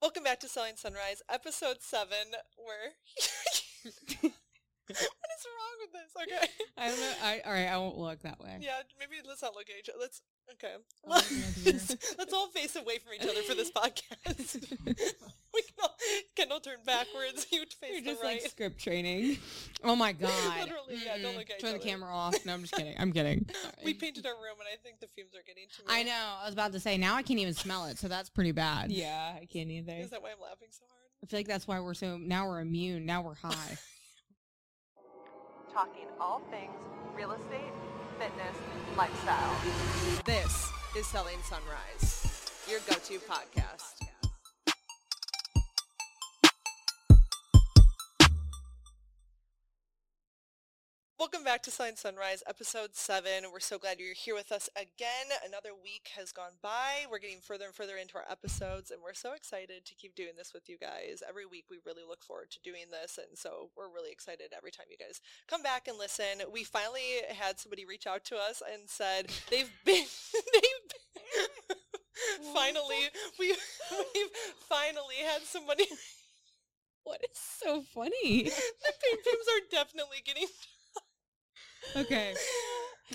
Welcome back to Selling Sunrise, episode seven. Where what is wrong with this? Okay. I don't know. I, all right, I won't look that way. Yeah, maybe let's not look at each other. Let's okay. I'll look at the let's, let's all face away from each other for this podcast. we can all Kendall turn backwards. You face You're the just right. like script training. Oh my god. Literally, yeah, don't look at each Turn the other. camera off. No, I'm just kidding. I'm kidding. we painted our room, and I think the fumes are getting to me. I know. I was about to say now I can't even smell it, so that's pretty bad. Yeah, I can't either. Is that why I'm laughing so hard? I feel like that's why we're so now we're immune. Now we're high. talking all things real estate, fitness, lifestyle. This is Selling Sunrise, your go to podcast. Welcome back to Selling Sunrise, episode seven. We're so glad you're here with us again. Another week has gone by. We're getting further and further into our episodes, and we're so excited to keep doing this with you guys. Every week, we really look forward to doing this, and so we're really excited every time you guys come back and listen. We finally had somebody reach out to us and said they've been they've been, finally we we've finally had somebody. What is so funny? the fumes are definitely getting. Okay.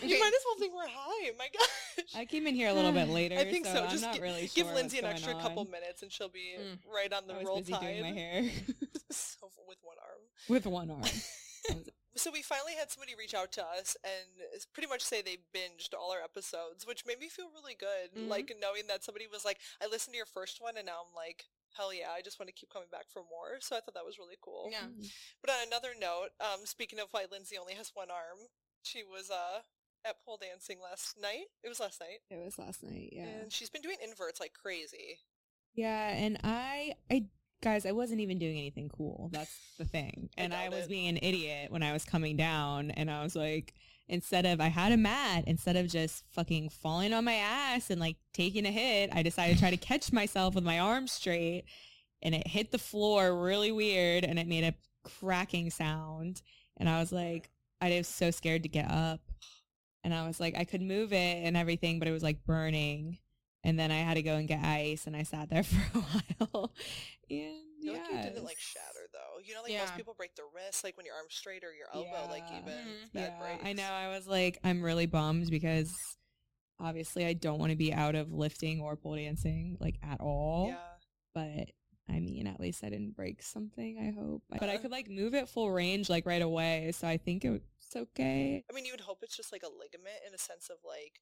You might as well think we're high. My gosh. I came in here a little bit later. I think so. I'm Just not gi- really give Lindsay what's an extra going couple minutes, and she'll be Mm. right on the I was roll busy tide. doing my hair so with one arm. with one arm. So we finally had somebody reach out to us and s- pretty much say they binged all our episodes, which made me feel really good. Mhm. Like knowing that somebody was like, "I listened to your first one, and now I'm like." Hell yeah, I just want to keep coming back for more. So I thought that was really cool. Yeah. But on another note, um, speaking of why Lindsay only has one arm, she was uh at pole dancing last night. It was last night. It was last night. Yeah. And she's been doing inverts like crazy. Yeah, and I, I, guys, I wasn't even doing anything cool. That's the thing. I And I, was it. being an idiot when I was coming down, and I was like, instead of I had a mat, instead of just fucking falling on my ass and like taking a hit, I decided to try to catch myself with my arms straight, and it hit the floor really weird, and it made a cracking sound, and I was like, I was so scared to get up. And I was like, I could move it and everything, but it was like burning. And then I had to go and get ice, and I sat there for a while. And feel like you didn't like shatter though. You know, like Yeah. most people break their wrist, like when your arm's straight or your elbow, like Yeah. even Mhm. it's bad yeah, I know. I was like, I'm really bummed because obviously I don't want to be out of lifting or pole dancing like at all. Yeah. But I mean, at least I didn't break something. I hope. But I could like move it full range like right away, so I think it's okay. I mean, you would hope it's just like a ligament in a sense of like,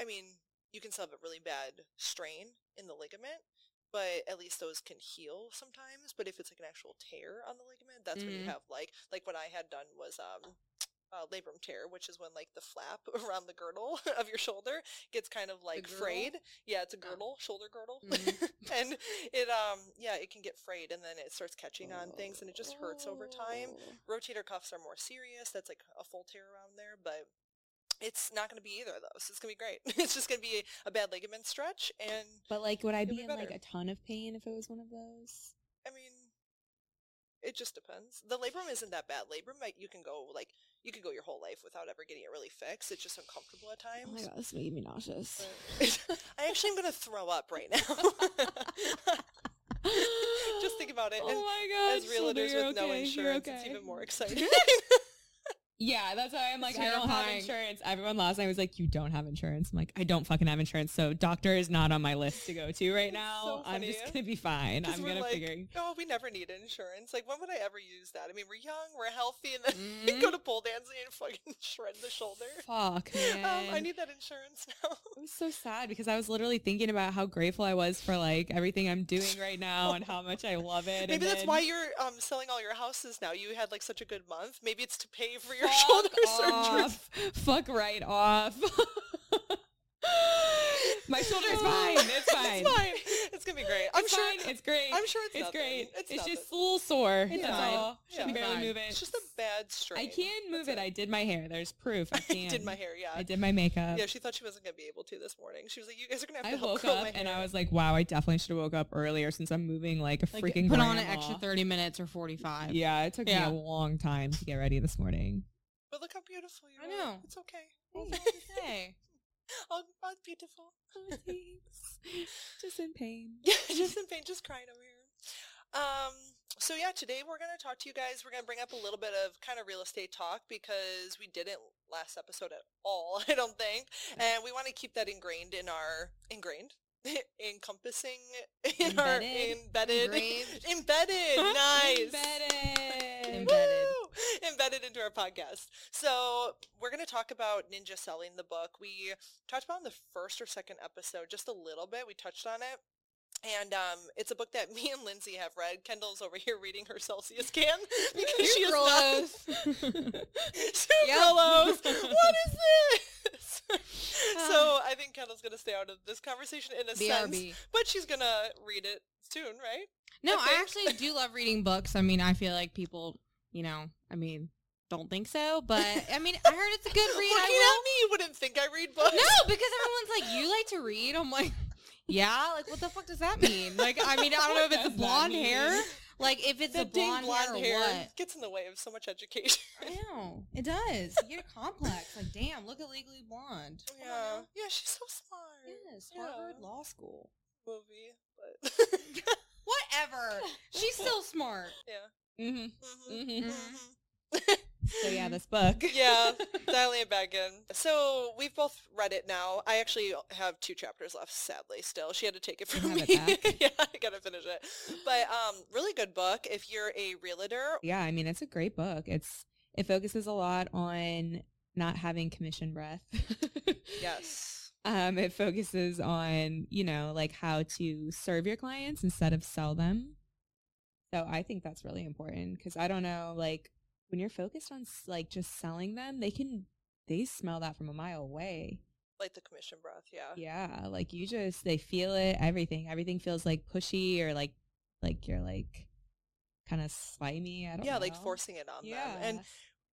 I mean, you can still have a really bad strain in the ligament, but at least those can heal sometimes. But if it's like an actual tear on the ligament, that's when you have like, like what I had done was um, uh, labrum tear, which is when like the flap around the girdle of your shoulder gets kind of like frayed. Yeah, it's a Oh. girdle, shoulder girdle, Mhm. and it um yeah it can get frayed and then it starts catching on things and it just hurts over time rotator cuffs are more serious. That's like a full tear around there, but it's not going to be either of those. It's going to be great. It's just going to be a bad ligament stretch, and But like, would I be be in like a ton of pain if it was one of those? I mean, it just depends. The labrum isn't that bad. Labrum, you can go like you could go your whole life without ever getting it really fixed. It's just uncomfortable at times. Oh my god, this made me nauseous. I actually am going to throw up right now. just think about it. Oh and my god, as realtors with no okay, you're insurance, it's even more exciting. Yeah, that's why I'm like, I don't have insurance. Everyone last night was like, you don't have insurance. I'm like, I don't fucking have insurance. So doctor is not on my list to go to right now. so I'm just gonna be fine. I'm we're gonna figure. Oh, we never need insurance. Like, when would I ever use that? I mean, we're young, we're healthy, and then Mhm. go to pole dancing and fucking shred the shoulder. Fuck, man. Um, I need that insurance now. it was so sad because I was literally thinking about how grateful I was for like everything I'm doing right now and how much I love it. Maybe and that's then- why you're um selling all your houses now. You had like such a good month. Maybe it's to pay for your Fuck shoulder surgery. off. Fuck right off. My shoulder's fine. It's fine. It's fine. It's gonna be great. I'm It's sure. fine. It's great. I'm sure it's, it's nothing. great. It's, It's, just a little sore. It's That's fine. all. Yeah. Can barely Fine. move it. It's just a bad strain. I can move That's it. I did my hair. There's proof. I I can. did my hair. Yeah. I did my makeup. Yeah, she thought she wasn't gonna be able to this morning. She was like, "You guys are gonna have I to help woke curl up my and. I was like, wow, I definitely should have woke up earlier since I'm moving like a Like, freaking put on an extra 30 minutes or 45. Yeah, it took Yeah. me a long time to get ready this morning. But look how beautiful you I are. know. It's okay. What was I to say? Oh, oh, beautiful. Thanks. Just in pain. Yeah, just in pain, just crying over here. Um, so yeah, today we're gonna talk to you guys. We're gonna bring up a little bit of kind of real estate talk because we didn't last episode at all, I don't think, and we want to keep that ingrained in our ingrained. encompassing in our Embedded? embedded Engraved? embedded nice Embedded. Embedded. Woo! embedded into our podcast so we're going to talk about ninja selling the book we talked about in the first or second episode just a little bit we touched on it and um, it's a book that me and Lindsay have read. Kendall's over here reading her Celsius can because she is not Sucralose. what is this? so I think Kendall's gonna stay out of this conversation in a sense, but she's gonna read it soon, right? No, I I actually do love reading books. I mean, I feel like people, you know, I mean, don't think so, but I mean, I heard it's a good read. Looking I at me, you wouldn't think I read books. No, because everyone's like, you like to read. I'm like, yeah. Like, what the fuck does that mean? Like, I mean, I don't know if it's blonde hair. Like, if it's the a blonde, blonde hair, hair, what. gets in the way of so much education. I know it does. You get complex. Like, damn, look at Legally Blonde. Oh, yeah, now. yeah, she's so smart. Yes, Yeah. Harvard Law School. Movie, but Whatever. She's still smart. yeah. Mhm. Mhm, Mhm. mhm. So yeah, this book. yeah, dialing it back in. So we've both read it now. I actually have two chapters left, sadly. Still, she had to take it from me. it yeah, I gotta finish it. But um, really good book if you're a realtor. Yeah, I mean it's a great book. It's it focuses a lot on not having commission breath. Yes. Um, it focuses on, you know, like how to serve your clients instead of sell them. So I think that's really important because I don't know, like when you're focused on like just selling them, they can they smell that from a mile away. Like the commission breath. Yeah. Yeah, like you just they feel it, everything. Everything feels like pushy or like like you're like kind of slimy. I don't Yeah, know. like forcing it on yeah. them. And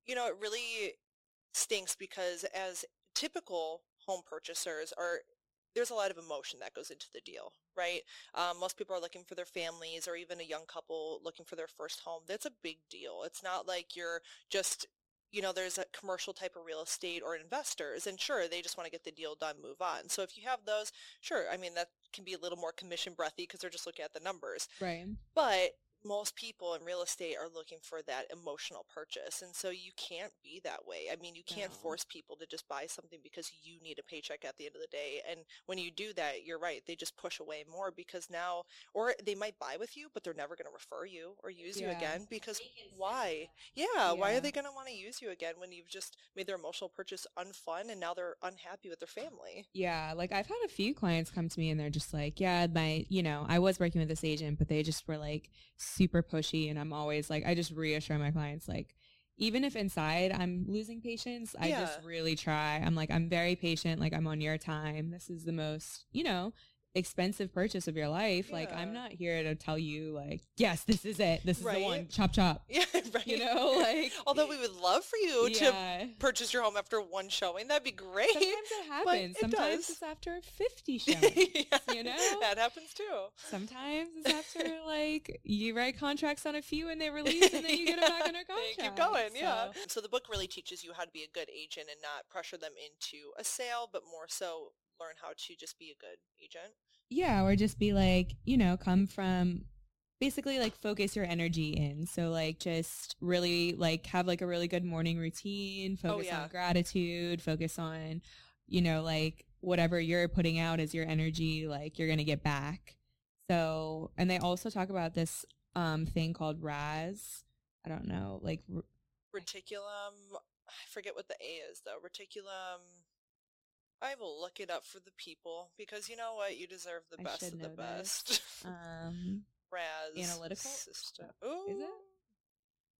you know, it really stinks because as typical home purchasers are there's a lot of emotion that goes into the deal, right? Um, most people are looking for their families or even a young couple looking for their first home. That's a big deal. It's not like you're just, you know, there's a commercial type of real estate or investors and sure, they just want to get the deal done, move on. So if you have those, sure, I mean, that can be a little more commission breathy because they're just looking at the numbers. right. But most people in real estate are looking for that emotional purchase. And so you can't be that way. I mean, you can't No. force people to just buy something because you need a paycheck at the end of the day. And when you do that, you're right. They just push away more because now, or they might buy with you, but they're never going to refer you or use you again because why? Yeah, why are they going to want to use you again when you've just made their emotional purchase unfun and now they're unhappy with their family? Yeah, like I've had a few clients come to me and they're just like, yeah, my, you know, I was working with this agent, but they just were like super pushy. And I'm always like, I just reassure my clients, like, even if inside I'm losing patience, I just really try. I'm like, I'm very patient. Like, I'm on your time. This is the most, you know, expensive purchase of your life. Like, I'm not here to tell you, like, yes, this is it. This is the one. Chop, chop. Yeah, right. You know, like, Although we would love for you to purchase your home after one showing. That'd be great. Sometimes it happens. it Sometimes does. it's after 50 showings. Yeah, you know? that happens too. Sometimes it's after like you write contracts on a few and they release and then you get them back Yeah, under contract. Keep going, yeah. So- So the book really teaches you how to be a good agent and not pressure them into a sale, but more so learn how to just be a good agent. Yeah, or just be like, you know, come from basically like focus your energy in. So like just really like have like a really good morning routine, focus yeah. on gratitude, focus on, you know, like whatever you're putting out as your energy, like you're going to get back. So, and they also talk about this um thing called RAS. I don't know, like r- Reticulum, I forget what the A is though. Reticulum. I will look it up for the people because you know what? You deserve the I best should of the know this. best. um RAS Analytical? system. Is Ooh. it?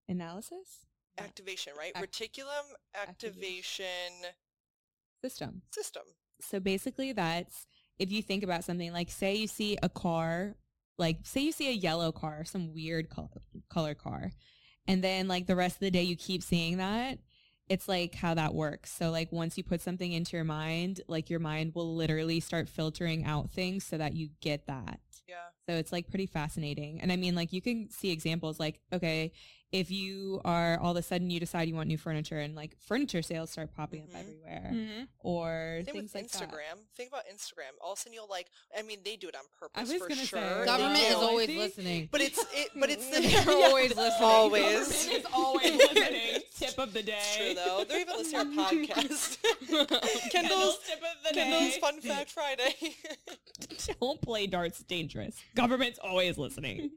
analysis Activation, right? Ac- Reticulum activation. activation system. system. So basically that's if you think about something like say you see a car, like say you see a yellow car, some weird color, color car, and then like the rest of the day you keep seeing that, it's like how that works. So like once you put something into your mind, like your mind will literally start filtering out things so that you get that. Yeah. So it's like pretty fascinating. And I mean, like you can see examples like, okay, if you are all of a sudden you decide you want new furniture and like furniture sales start popping Mhm. up everywhere Mhm. or Same things with like Instagram. that. Think about Instagram. All of a sudden you'll like. I mean, they do it on purpose was for gonna say, sure. Government is always listening. But it's it. But it's the They're always listening. Always. Government is always listening. Tip of the day. It's true though. They're even listening to our podcast. Kendall's Kendall's tip of the Kendall's day. Fun Fact Friday. Don't play darts. Dangerous. Government's always listening.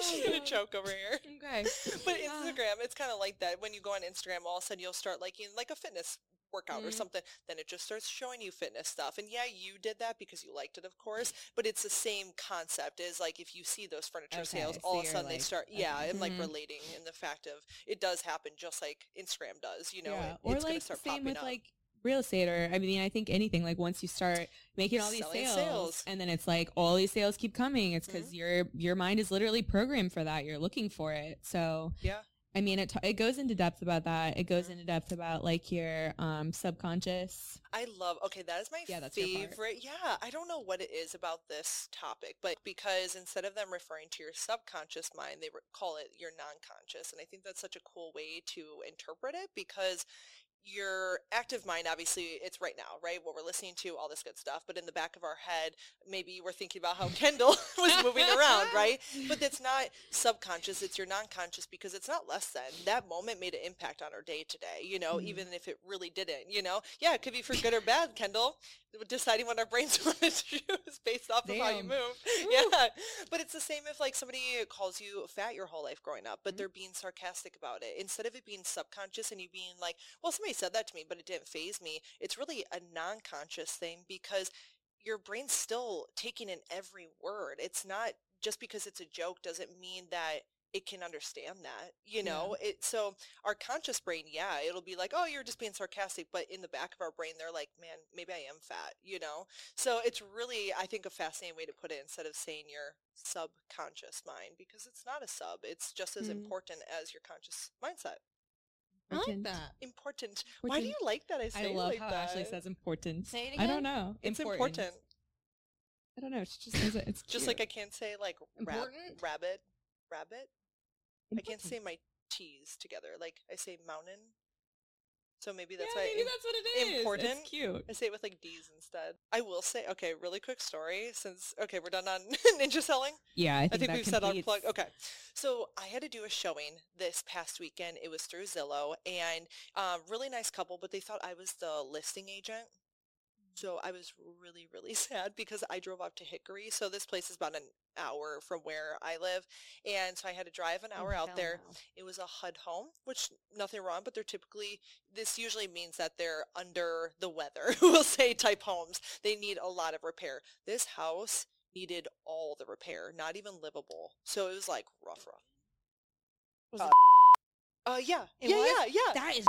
I'm gonna choke over here. Okay. But Instagram, it's kind of like that. When you go on Instagram, all of a sudden you'll start liking like a fitness workout or Mhm. something. Then it just starts showing you fitness stuff. And yeah, you did that because you liked it, of course. But it's the same concept as like if you see those furniture Okay, sales, so all of a you're sudden they like- start, yeah, and like Mhm. relating in the fact of it does happen just like Instagram does. You know, yeah. it- or it's gonna like start same popping with up. like real estate or I mean I think anything like once you start making all these sales, sales. and then it's like all these sales keep coming it's because Mhm. your your mind is literally programmed for that you're looking for it so Yeah. I mean it t- it goes into depth about that it goes Mhm. into depth about like your um subconscious I love. Okay, that is my Yeah, that's favorite. Yeah, I don't know what it is about this topic, but because instead of them referring to your subconscious mind, they re- call it your non-conscious, and I think that's such a cool way to interpret it because your active mind obviously it's right now right? What we're listening to all this good stuff but in the back of our head maybe we're thinking about how kendall was moving around right? But that's not subconscious it's your non-conscious because it's not less than that moment made an impact on our day today you know Mhm. even if it really didn't you know? Yeah it could be for good or bad kendall deciding what our brains want to choose based off of how you Damn. move. Yeah but it's the same if like somebody calls you fat your whole life growing up but Mhm. they're being sarcastic about it. Instead of it being subconscious and you being like well somebody said that to me but it didn't phase me. It's really a non-conscious thing because your brain's still taking in every word. It's not just because it's a joke doesn't mean that it can understand that you Yeah. know? It so our conscious brain yeah it'll be like oh you're just being sarcastic but in the back of our brain they're like man maybe i am fat you know? So it's really i think a fascinating way to put it instead of saying your subconscious mind because it's not a sub it's just as Mm. important as your conscious mindset I like Important. that. important why do you like that i say I it love like how that Ashley says important Say it again. I don't know it's important, I don't know it's just it's, it's just cute. like i can't say like rab- Important? rabbit rabbit i can't say my t's together like i say mountain so maybe that's yeah, why maybe that's what it is important. it's cute I say it with like D's instead. I will say, okay, really quick story since, okay, we're done on ninja selling. yeah I think, I think we've said completes- plug. Okay. So I had to do a showing this past weekend. It was through Zillow and um, really nice couple, but they thought I was the listing agent. So I was really, really sad because I drove up to Hickory. So this place is about an hour from where I live. And so I had to drive an Oh, hour out there. no. It was a HUD home, which nothing wrong, but they're typically, this usually means that they're under the weather, we'll say type homes. They need a lot of repair. This house needed all the repair, not even livable. So it was like rough, rough. Was Uh, it- Uh, yeah, It yeah, was? yeah, yeah. That is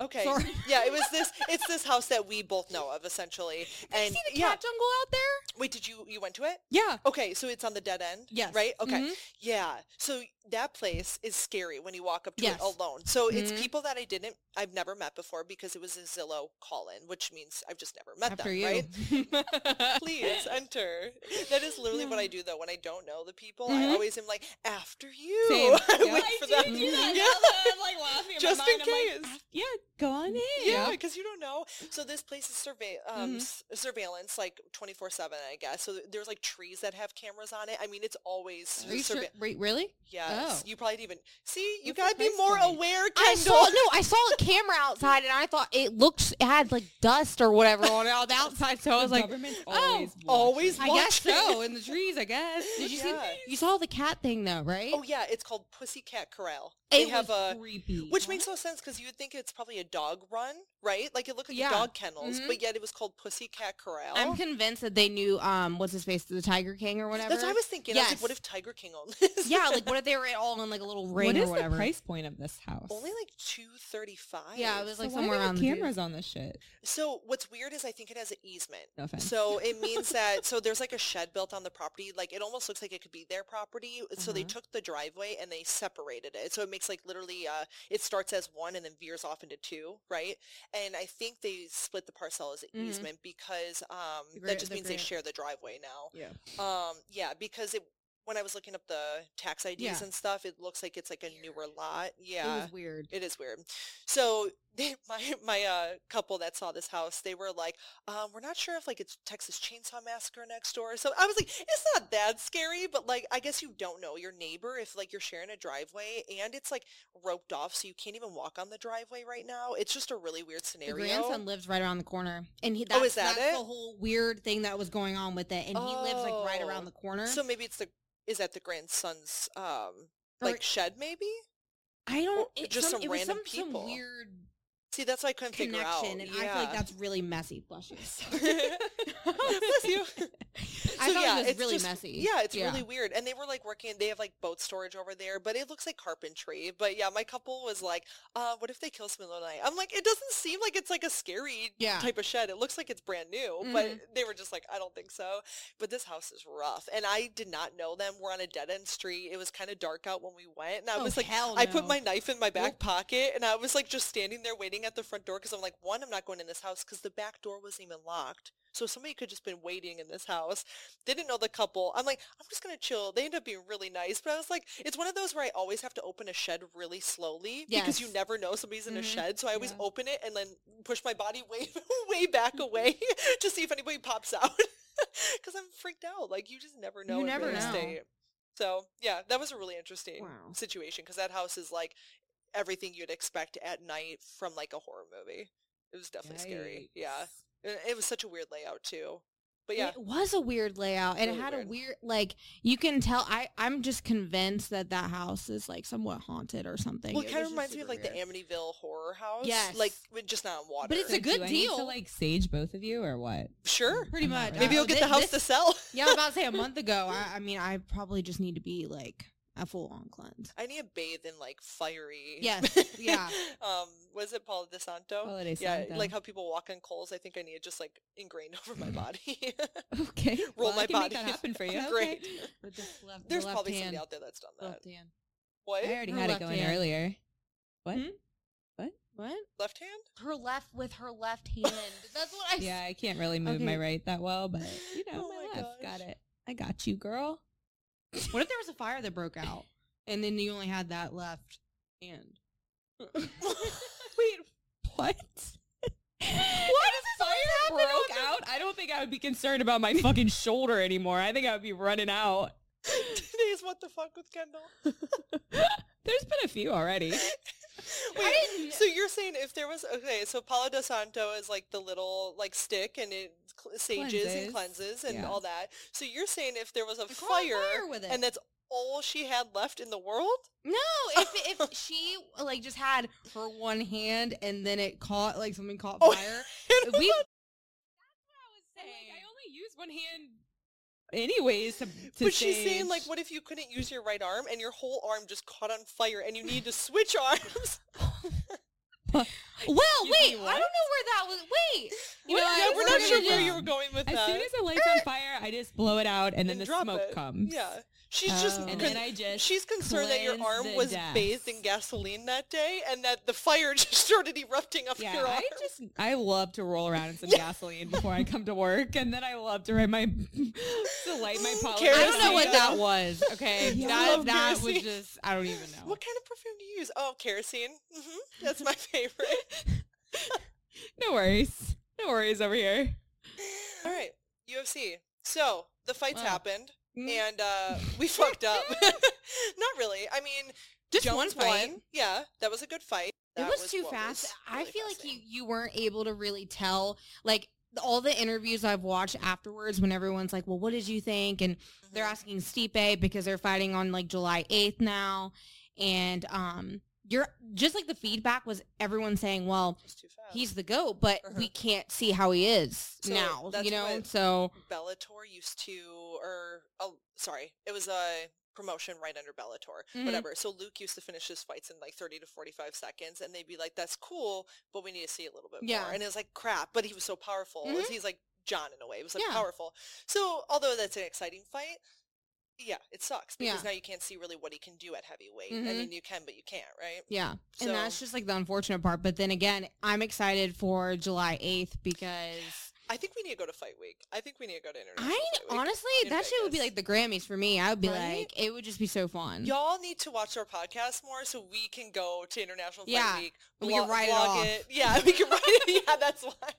Okay. Sorry. Yeah, it was this. It's this house that we both know of, essentially. And you see the yeah, cat jungle out there? wait, did you you went to it? Yeah. Okay, so it's on the dead end. Yes. Right. Okay. Mhm. Yeah. So that place is scary when you walk up to Yes. it alone. So it's Mhm. people that I didn't, I've never met before because it was a Zillow call-in, which means I've just never met After them. you. Right. Please enter. That is literally what I do though when I don't know the people. I Mhm. always am like after you. Same. I Yeah. wait I for them. do that. Yeah. I'm, like, laughing in Just in mind, I'm like, case. yeah go on in Yeah, because you don't know. So this place is survey um, Mhm. s- surveillance like twenty four seven, I guess. So there's like trees that have cameras on it. I mean, it's always Are you sure? surve- Wait, really? Oh. Yes, Oh. you probably didn't even see. You What's the gotta be more point? aware, I Kendall. saw no, I saw a camera outside, and I thought it looked it had like dust or whatever on it on the outside. So I was the like, government's oh, always always I guess so in the trees. I guess. Did you Yeah. see? You saw the cat thing though, right? Oh yeah, it's called Pussycat Corral. It have was a. creepy Which makes no sense because you would think it's probably a dog run, right? Like it looked like Yeah. dog kennels, Mhm. but yet it was called Pussycat Corral. I'm convinced that they knew um what's his face, the Tiger King or whatever. That's what I was thinking. I was like, Yes. what if Tiger King owned this? yeah, like what if they were all in like a little ring what or whatever? the price point of this house Only like two thirty five. Yeah, it was like why somewhere around have the two- cameras on this shit So what's weird is I think it has an easement. no offense So it means that so there's like a shed built on the property. Like it almost looks like it could be their property. So they Uh-huh. took the driveway and they separated it. So it makes like literally uh it starts as one and then veers off into two, right? And I think they split the parcel as an Mhm. easement because um The that just the means they share the driveway now. Yeah. Um yeah, because it when I was looking up the tax IDs Yeah. and stuff, it looks like it's like a newer lot. Yeah. It weird. It is weird. So they, my my uh, couple that saw this house, they were like, um, "We're not sure if like it's Texas Chainsaw Massacre next door." So I was like, "It's not that scary, but like I guess you don't know your neighbor if like you're sharing a driveway and it's like roped off, so you can't even walk on the driveway right now. It's just a really weird scenario. The grandson lives right around the corner, and he, Oh, is that that's it? the whole weird thing that was going on with it. And he lives like right Oh. around the corner. So maybe it's the is that the grandson's um Or- like shed maybe? I don't. or It, just some, some random some, some people. weird See, that's why I couldn't figure out. connection, and yeah. I feel like that's really messy. Bless you. Bless you. I So, thought yeah, it was it's really just- messy. Yeah, it's really weird. And they were like working, they have like boat storage over there, but it looks like carpentry. But yeah, my couple was like, uh, what if they kill someone in the night? I'm like, it doesn't seem like it's like a scary Yeah. type of shed. It looks like it's brand new, Mhm. but they were just like, I don't think so. But this house is rough. And I did not know them. We're on a dead end street. It was kind of dark out when we went. And I Oh, was like, hell I put my knife in my back pocket and I was like just standing there waiting at the front door because I'm like, one, I'm not going in this house because the back door wasn't even locked. So somebody could just been waiting in this house. They Didn't know the couple. I'm like, I'm just gonna chill. They end up being really nice, but I was like, it's one of those where I always have to open a shed really slowly because you never know somebody's in a Mhm. shed. So I always Yeah. open it and then push my body way way back away to see if anybody pops out because I'm freaked out. Like you just never know. You never know. estate. So yeah, that was a really interesting Wow. situation because that house is like everything you'd expect at night from like a horror movie. It was definitely scary. Yeah. It, it was such a weird layout too. But yeah, It was a weird layout, and Really it had weird. a weird like you can tell. I I'm just convinced that that house is like somewhat haunted or something. well, it It kind of reminds me of like weird. the Amityville horror house. Yes. Like with just not on water. But it's a good do I need deal. to like sage both of you or what? Mm, sure. pretty oh much. ready. Maybe you'll get thi- the house this- to sell. Yeah, I was about to say a month ago. I, I mean, I probably just need to be like a full on cleanse. I need to bathe in like fiery. Yes, yeah. um, was it Palo de Santo? Paula De Yeah, Santo. like how people walk on coals. I think I need it just like ingrained over my body. Okay. Roll well, my I can body. Make that happen for you. Great. Okay. With the left, There's the left probably hand, somebody out there that's done that. Left hand. What? I already Her had it going hand. earlier. What? Hmm? What? What? Left hand? Her left with her left hand. That's what I. Yeah, I can't really move my right that well, but you know, Oh my, my left gosh. got it. I got you, girl. What if there was a fire that broke out, and then you only had that left hand? Wait, what? What if a fire broke out? I don't think I would be concerned about my fucking shoulder anymore. I think I would be running out. Today's what the fuck with Kendall. There's been a few already. Wait, so you're saying if there was okay, so Palo de Santo is like the little like stick and it cl- sages and Cleanses. cleanses and Yeah. all that. So you're saying if there was a You caught on fire, fire with it. and that's all she had left in the world, No, if if she like just had her one hand and then it caught like something caught Oh, fire, you know we what? I was saying. I only use one hand anyways to, to but she's saying like, what if you couldn't use your right arm and your whole arm just caught on fire and you need to switch arms? well, Excuse wait, I don't know where that was. Wait, you What- know, yeah, I- we're we're not gonna sure just- where you were going with As that. soon as the light's on fire, I just blow it out and then and the smoke it. comes. Yeah, she's just Oh. And then I just she's concerned that your arm was dust. bathed in gasoline that day and that the fire just started erupting up Yeah, your arm. I just I love to roll around in some gasoline before I come to work, and then I love to write my to light my poly. I don't know what that was. Okay, Yeah. that that was just I don't even know. What kind of perfume do you use? Oh, kerosene. hmm That's my favorite. No worries, no worries over here. All right, UFC. So the fights Wow. happened, Mm. and uh, we fucked up. Not really. I mean, Just Jones one fight. won. Yeah, that was a good fight. It That was, too fast. was I really feel like you you weren't able to really tell like all the interviews I've watched afterwards when everyone's like, "Well, what did you think?" and they're Mhm. asking Stipe because they're fighting on like July 8th now and um you're just like the feedback was everyone saying, "Well, It was too fast. he's the goat, but Uh-huh. we can't see how he is So now." that's You know? So, Bellator used to, or oh, sorry, it was a promotion right under Bellator, Mhm. whatever. So Luke used to finish his fights in like 30 to 45 seconds, and they'd be like, "That's cool, but we need to see a little bit Yeah. more." And it was like, "Crap!" But he was so powerful. Mhm. He's like Jon in a way. It was like Yeah. powerful. So although that's an exciting fight. Yeah, it sucks Yeah. because now you can't see really what he can do at heavyweight. I Mhm. mean, you can, but you can't, right? Yeah. So- and that's just like the unfortunate part. But then again, I'm excited for July 8th because I think we need to go to Fight Week. I think we need to go to International I Fight Week. honestly, that shit would be like the Grammys for me. I would be Right? like, it would just be so fun. Y'all need to watch our podcast more so we can go to International Fight Yeah, Week. we can write it off. Yeah, we can write it. Yeah, that's why.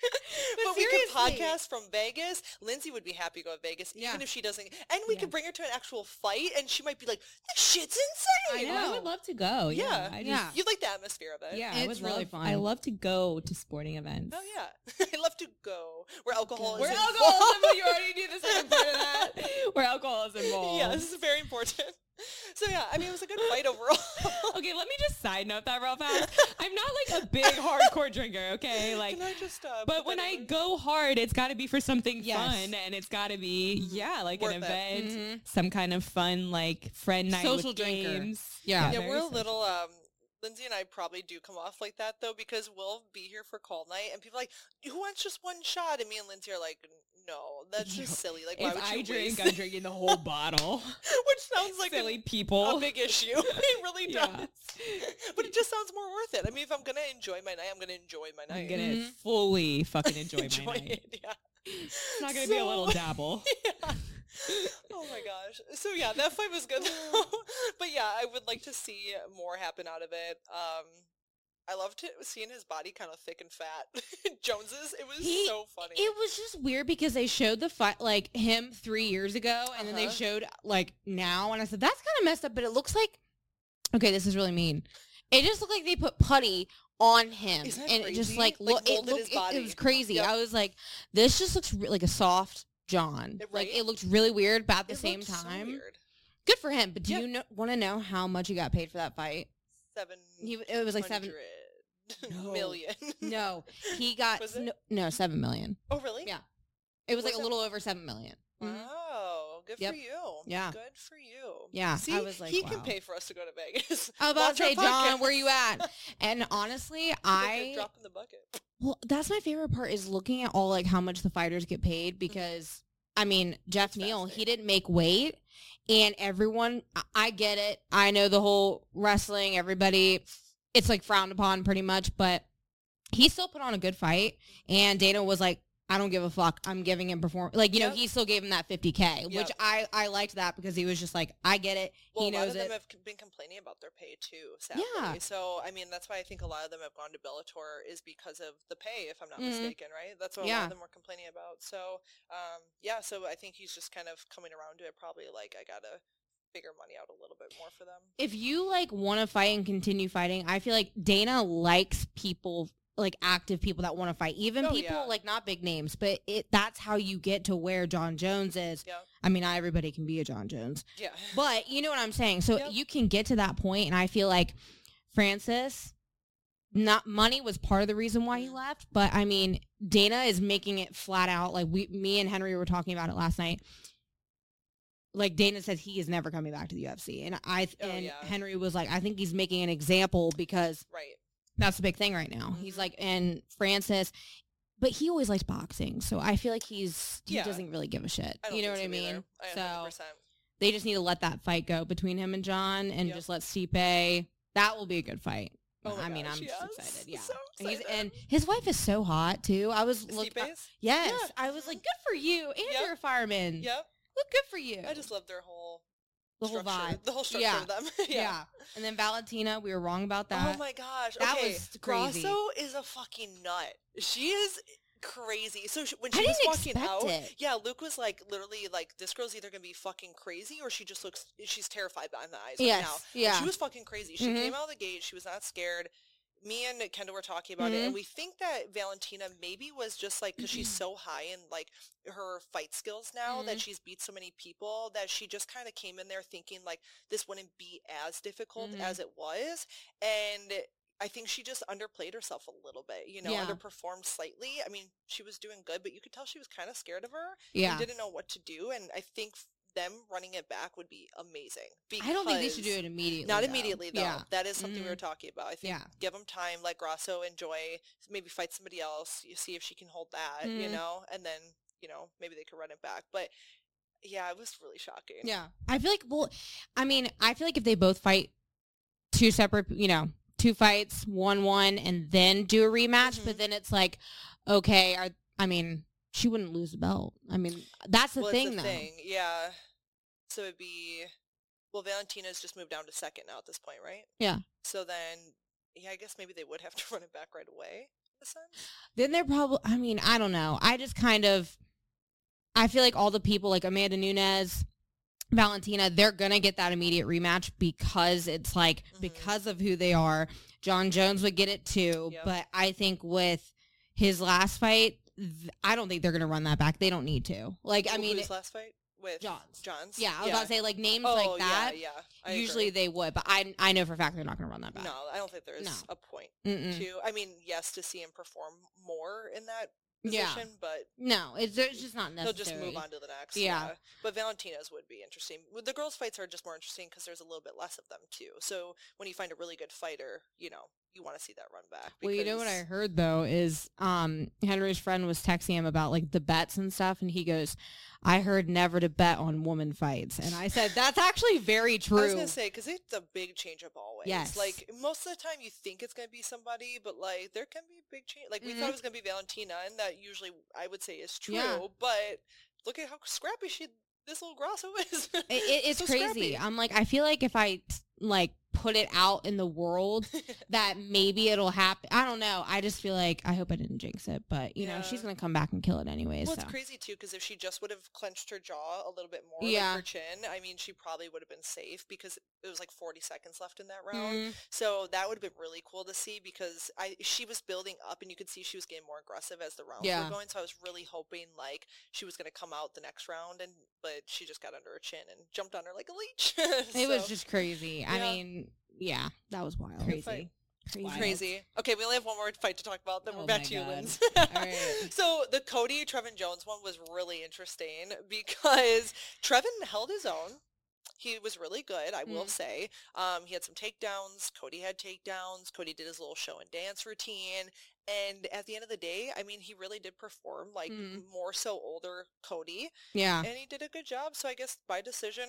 but we could podcast from Vegas. Lindsay would be happy to go to Vegas, Yeah. even if she doesn't. And we Yeah. could bring her to an actual fight, and she might be like, "This shit's insane." I know. would love to go. Yeah. Yeah. I just, Yeah. You like the atmosphere of it. Yeah, I It's would really love, fun. I love to go to sporting events. Oh yeah, I love to go where alcohol Where is alcohol is involved. involved. You already knew the second part of that. Where alcohol is involved. yeah, this is very important. So yeah, I mean, it was a good fight overall. Okay, let me just side note that real fast. I'm not like a big hardcore drinker, okay? Like Can I just? Uh, but when I in? go hard, it's got to be for something Yes. fun and it's got to be Mhm. yeah, like Worth an it. event, Mhm. some kind of fun like friend night Social with drinker. games. Yeah. yeah, very we're a little. Um, Lindsay and I probably do come off like that though because we'll be here for call night and people are like, who wants just one shot? And me and Lindsay are like, no, that's just silly. Like, why If would I drink, waste I'm it?" drinking the whole bottle. Which sounds like Silly a, people. a big issue. it really does. Yeah. But it just sounds more worth it. I mean, if I'm gonna enjoy my night, I'm gonna enjoy my night. I'm gonna Mhm. fully fucking enjoy, enjoy my night. it. Yeah. It's not gonna be a little dabble. yeah. Oh my gosh. So yeah, that fight was good though. but yeah, I would like to see more happen out of it. Um I loved it, seeing his body kind of thick and fat. Jones's, it was He- so funny. It was just weird because they showed the fight like him three years ago, and then they Uh-huh. showed like now, and I said that's kind of messed up. But it looks like okay, this is really mean. It just looked like they put putty on him, and it just crazy? like Like, look, it looked it- It, was crazy. Yep. I was like, this just looks re- like a soft Jon. It- Like it looked really weird, but at the It same so time, weird. good for him. But do Yeah. you know, want to know how much he got paid for that fight? seven. He it was like seven. No. million. No, he got it? no, no seven million. oh really? Yeah. It was, Was like a little over seven million. Mhm. Wow, good Yep. for you. Yeah. good for you. Yeah, I was like, he can pay for us to go to Vegas. I was about to say, Jon, where you at? And honestly, I drop in the bucket. well, that's my favorite part is looking at all like how much the fighters get paid because I mean Geoff It's Neal, he didn't make weight, and everyone, I get it. I know the whole wrestling, everybody, it's like frowned upon pretty much, but he still put on a good fight, and Dana was like. I don't give a fuck. I'm giving him perform like you know Yep. he still gave him that 50k, which I I liked that because he was just like I get it. Well, he a lot knows of them it. have been complaining about their pay too. Sadly. Yeah. So I mean, that's why I think a lot of them have gone to Bellator is because of the pay. If I'm not Mhm. mistaken, right? That's what a lot Yeah. of them were complaining about. So um, yeah. So I think he's just kind of coming around to it. Probably like I gotta figure money out a little bit more for them. if you like want to fight and continue fighting, I feel like Dana likes people like active people that want to fight, even Oh, people yeah. like not big names, but it that's how you get to where Jon Jones is. Yeah. I mean, not everybody can be a Jon Jones, Yeah. but you know what I'm saying. So Yep. you can get to that point, and I feel like Francis. Not money was part of the reason why he left, but I mean Dana is making it flat out. Like we, me and Henry were talking about it last night. Like Dana said, he is never coming back to the UFC, and I Oh, and yeah. Henry was like, I think he's making an example because right. that's the big thing right now. He's Mhm. like, and Francis, but he always likes boxing, so I feel like he's he Yeah. doesn't really give a shit. You know what I mean? I so 100%. they just need to let that fight go between him and Jon, and Yep. just let Stipe. That will be a good fight. Oh I mean, gosh, I'm yes. just excited. Yeah, So And he's, excited. and his wife is so hot too. I was Is look. he I- based? yes, Yeah. I was like, good for you, and Yep. you're a fireman. Yep. Look good for you. I just love their whole the whole structure. vibe. The whole structure Yeah. of them. yeah. yeah. and then Valentina, we were wrong about that. Oh my gosh. That okay. was crazy. Grasso is a fucking nut. She is crazy. So she, when I she was didn't walking out, it. yeah, Luke was like literally like this girl's either gonna be fucking crazy or she just looks she's terrified behind the eyes Yes, right now. And yeah. She was fucking crazy. She Mhm. came out of the gate, she was not scared. Me and Kendall were talking about it, Mhm. and we think that Valentina maybe was just like because she's so high in like her fight skills now that Mhm. she's beat so many people that she just kind of came in there thinking like this wouldn't be as difficult Mhm. as it was, and I think she just underplayed herself a little bit, you know, Yeah. underperformed slightly. I mean, she was doing good, but you could tell she was kind of scared of her yeah. and didn't know what to do. And I think them running it back would be amazing. I don't think they should do it immediately. Not though. immediately though. Yeah. That is something we Mhm. were talking about. I think Yeah. give them time, let Grasso enjoy, maybe fight somebody else. You see if she can hold that, you Mhm. know, and then you know maybe they could run it back. But yeah, it was really shocking. Yeah. I feel like well I mean, I feel like if they both fight two separate, you know, two fights, one one and then do a rematch, Mhm. but then it's like okay, I, I mean, she wouldn't lose the belt. I mean, that's the well, thing the though. thing. Yeah. So it'd be well, Valentina's just moved down to second now at this point, right? Yeah. So then, yeah, I guess maybe they would have to run it back right away. In a sense. Then they're probably I mean, I don't know. I just kind of I feel like all the people like Amanda Nunes, Valentina, they're gonna get that immediate rematch because it's like Mhm. because of who they are. Jon Jones would get it too, Yep. but I think with his last fight, th- I don't think they're gonna run that back. They don't need to. Like, I mean, whose last fight with Jon's. Jon's. yeah, I was about to say like names oh, like that. Yeah, yeah. I usually agree. they would, but I I know for a fact they're not gonna run that back. No, I don't think there's No. a point Mm-mm. to. I mean, yes, to see him perform more in that Yeah. position, but No, it's, it's just not necessary. they'll just move on to the next. Yeah. But Valentina's would be interesting. With The girls' fights are just more interesting because there's a little bit less of them too. So when you find a really good fighter, you know, you want to see that run back. Well, you know what I heard though is um Henry's friend was texting him about like the bets and stuff, and he goes, "I heard never to bet on woman fights," and I said that's actually very true. I was gonna say because it's a big change up always. Yes. Like most of the time, you think it's gonna be somebody, but like there can be a big change. Like we Mhm. thought it was gonna be Valentina, and that usually I would say is true. Yeah. But look at how scrappy she this little Grasso is. It, it, it's So crazy. scrappy. I'm like, I feel like if I like put it out in the world that maybe it'll happen. I don't know. I just feel like I hope I didn't jinx it, but you know, she's gonna come back and kill it anyways. Well, so. it's crazy too because if she just would have clenched her jaw a little bit more, Yeah. like her chin, I mean, she probably would have been safe because it was like 40 seconds left in that round. Mhm. So that would have been really cool to see because I she was building up and you could see she was getting more aggressive as the rounds Yeah. were going. So I was really hoping like she was going to come out the next round and but she just got under her chin and jumped on her like a leech. It was just crazy. I mean, yeah, that was wild. Crazy. Crazy. Wild. crazy. Okay, we only have one more fight to talk about. Then we're Oh back to you, God. Linz. right. So the Cody Trevin Jones one was really interesting because Trevin held his own. He was really good, I will Mm. say. Um, he had some takedowns. Cody had takedowns. Cody did his little show and dance routine. And at the end of the day, I mean, he really did perform like Mm. more so older Cody, Yeah. and he did a good job. So I guess by decision,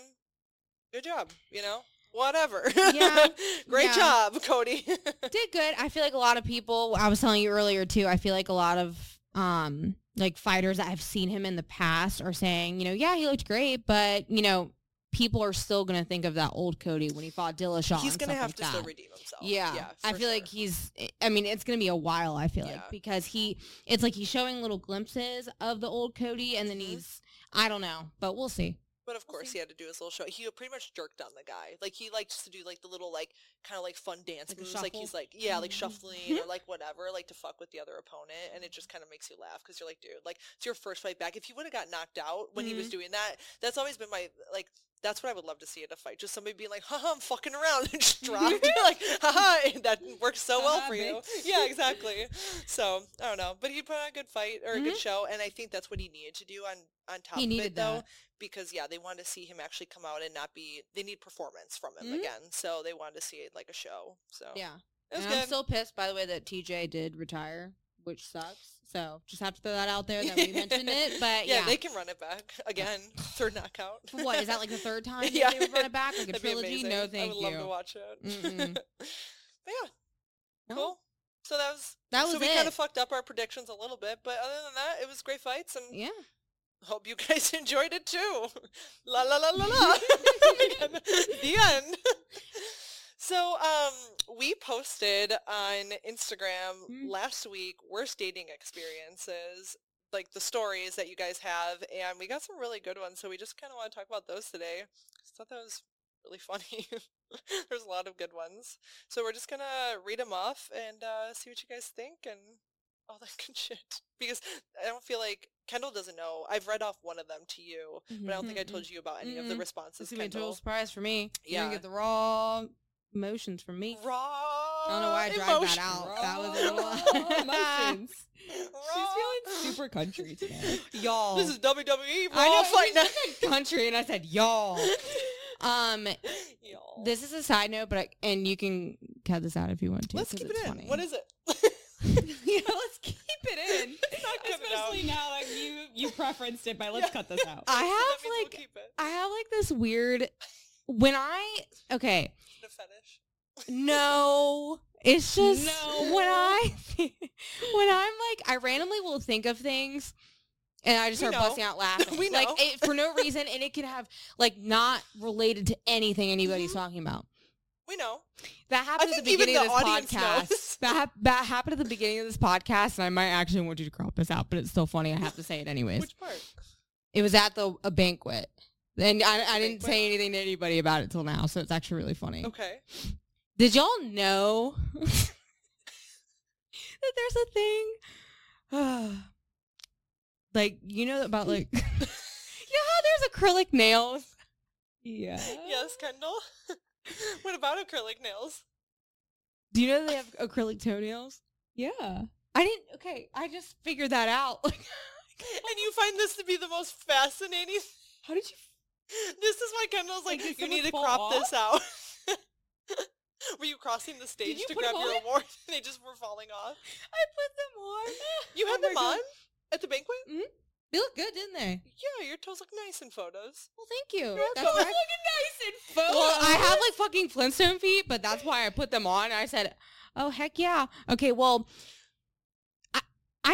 good job. You know, whatever. Yeah. Great Yeah. job, Cody. did good. I feel like a lot of people. I was telling you earlier too. I feel like a lot of um like fighters that have seen him in the past are saying, you know, yeah, he looked great, but you know, people are still gonna think of that old Cody when he fought Dillashaw. He's gonna have like to that. still redeem himself. Yeah, yeah I feel like he's. I mean, it's gonna be a while. I feel Yeah. like because he, it's like he's showing little glimpses of the old Cody, and then Mhm. he's. I don't know, but we'll see. But of course, he had to do his little show. He pretty much jerked on the guy. Like he likes to do like the little like kind of like fun dance Like moves. Like he's like yeah, like Mhm. shuffling or like whatever, like to fuck with the other opponent, and it just kind of makes you laugh because you're like, dude, like it's your first fight back. If he would have got knocked out when he was Mm-hmm. doing that, that's always been my like. That's what I would love to see in a fight. Just somebody being like, haha, I'm fucking around and just drop. like, haha, that works so well for you. Yeah, exactly. So, I don't know. But he put on a good fight or a good Mhm. show. And I think that's what he needed to do on, on top He of needed it, though that. because yeah, they wanted to see him actually come out and not be. They need performance from him Mhm. again, so they wanted to see it like a show. So Yeah, I'm still pissed by the way that TJ did retire, which sucks. So just have to throw that out there that we mentioned it. But yeah, yeah, they can run it back again. Third knockout. what is that like the third time Yeah. they would run it back like a That'd trilogy? No, thank you. I would you. love to watch it. But yeah, No. cool. So that was That so was we kind of fucked up our predictions a little bit, but other than that, it was great fights, and Yeah. hope you guys enjoyed it too. La la la la la. the end. So, um, we posted on Instagram Mm. last week worst dating experiences, like the stories that you guys have, and we got some really good ones. So we just kind of want to talk about those today. I thought that was really funny. There's a lot of good ones. So we're just gonna read them off and uh, see what you guys think and all that good shit. Because I don't feel like Kendall doesn't know. I've read off one of them to you, but I don't think I told you about any of the responses. It's gonna be a total surprise for me. Yeah. gonna get the raw emotions from me. Raw. I don't know why I dragged that out. That was a little emotions. She's feeling super country today. y'all. This is WWE Raw I know Fight you Night. said country, and I said y'all. Um, Y'all. this is a side note, but I, and you can cut this out if you want to. Let's keep it in. funny. What is it? yeah, let's keep it in. It's not coming out. Especially now that you you preferenced it by let's Yeah. cut this out. I have means we'll like. I have like this weird when I okay The fetish. no it's just No. when I when I'm like I randomly will think of things and I just We start know. busting out laughing We like it, for no reason and it could have like not related to anything anybody's Mhm. talking about We know. that happened at the beginning the of this podcast knows. that, that happened at the beginning of this podcast and I might actually want you to crop this out but it's still funny I have to say it anyways Which part? it was at the a banquet. And I, I didn't say anything to anybody about it till now, so it's actually really funny. Okay. Did y'all know that there's a thing? like you know about like you know how there's acrylic nails? yeah. Yes, Kendall. what about acrylic nails? Do you know they have acrylic toenails? Yeah. I didn't. Okay, I just figured that out. And you find this to be the most fascinating. How did you? This is why Kendall's like, Like, you need to crop fall this out. Were you crossing the stage you to grab your award? and they just were falling off. I put them on. You Oh had my them God. on at the banquet? Mm-hmm. They look good, didn't they? Yeah, your toes look nice in photos. Well, thank you. Your That's toes looking nice in photos. Well, I have like fucking Flintstone feet, but that's why I put them on. I said, "Oh heck yeah." Okay, well,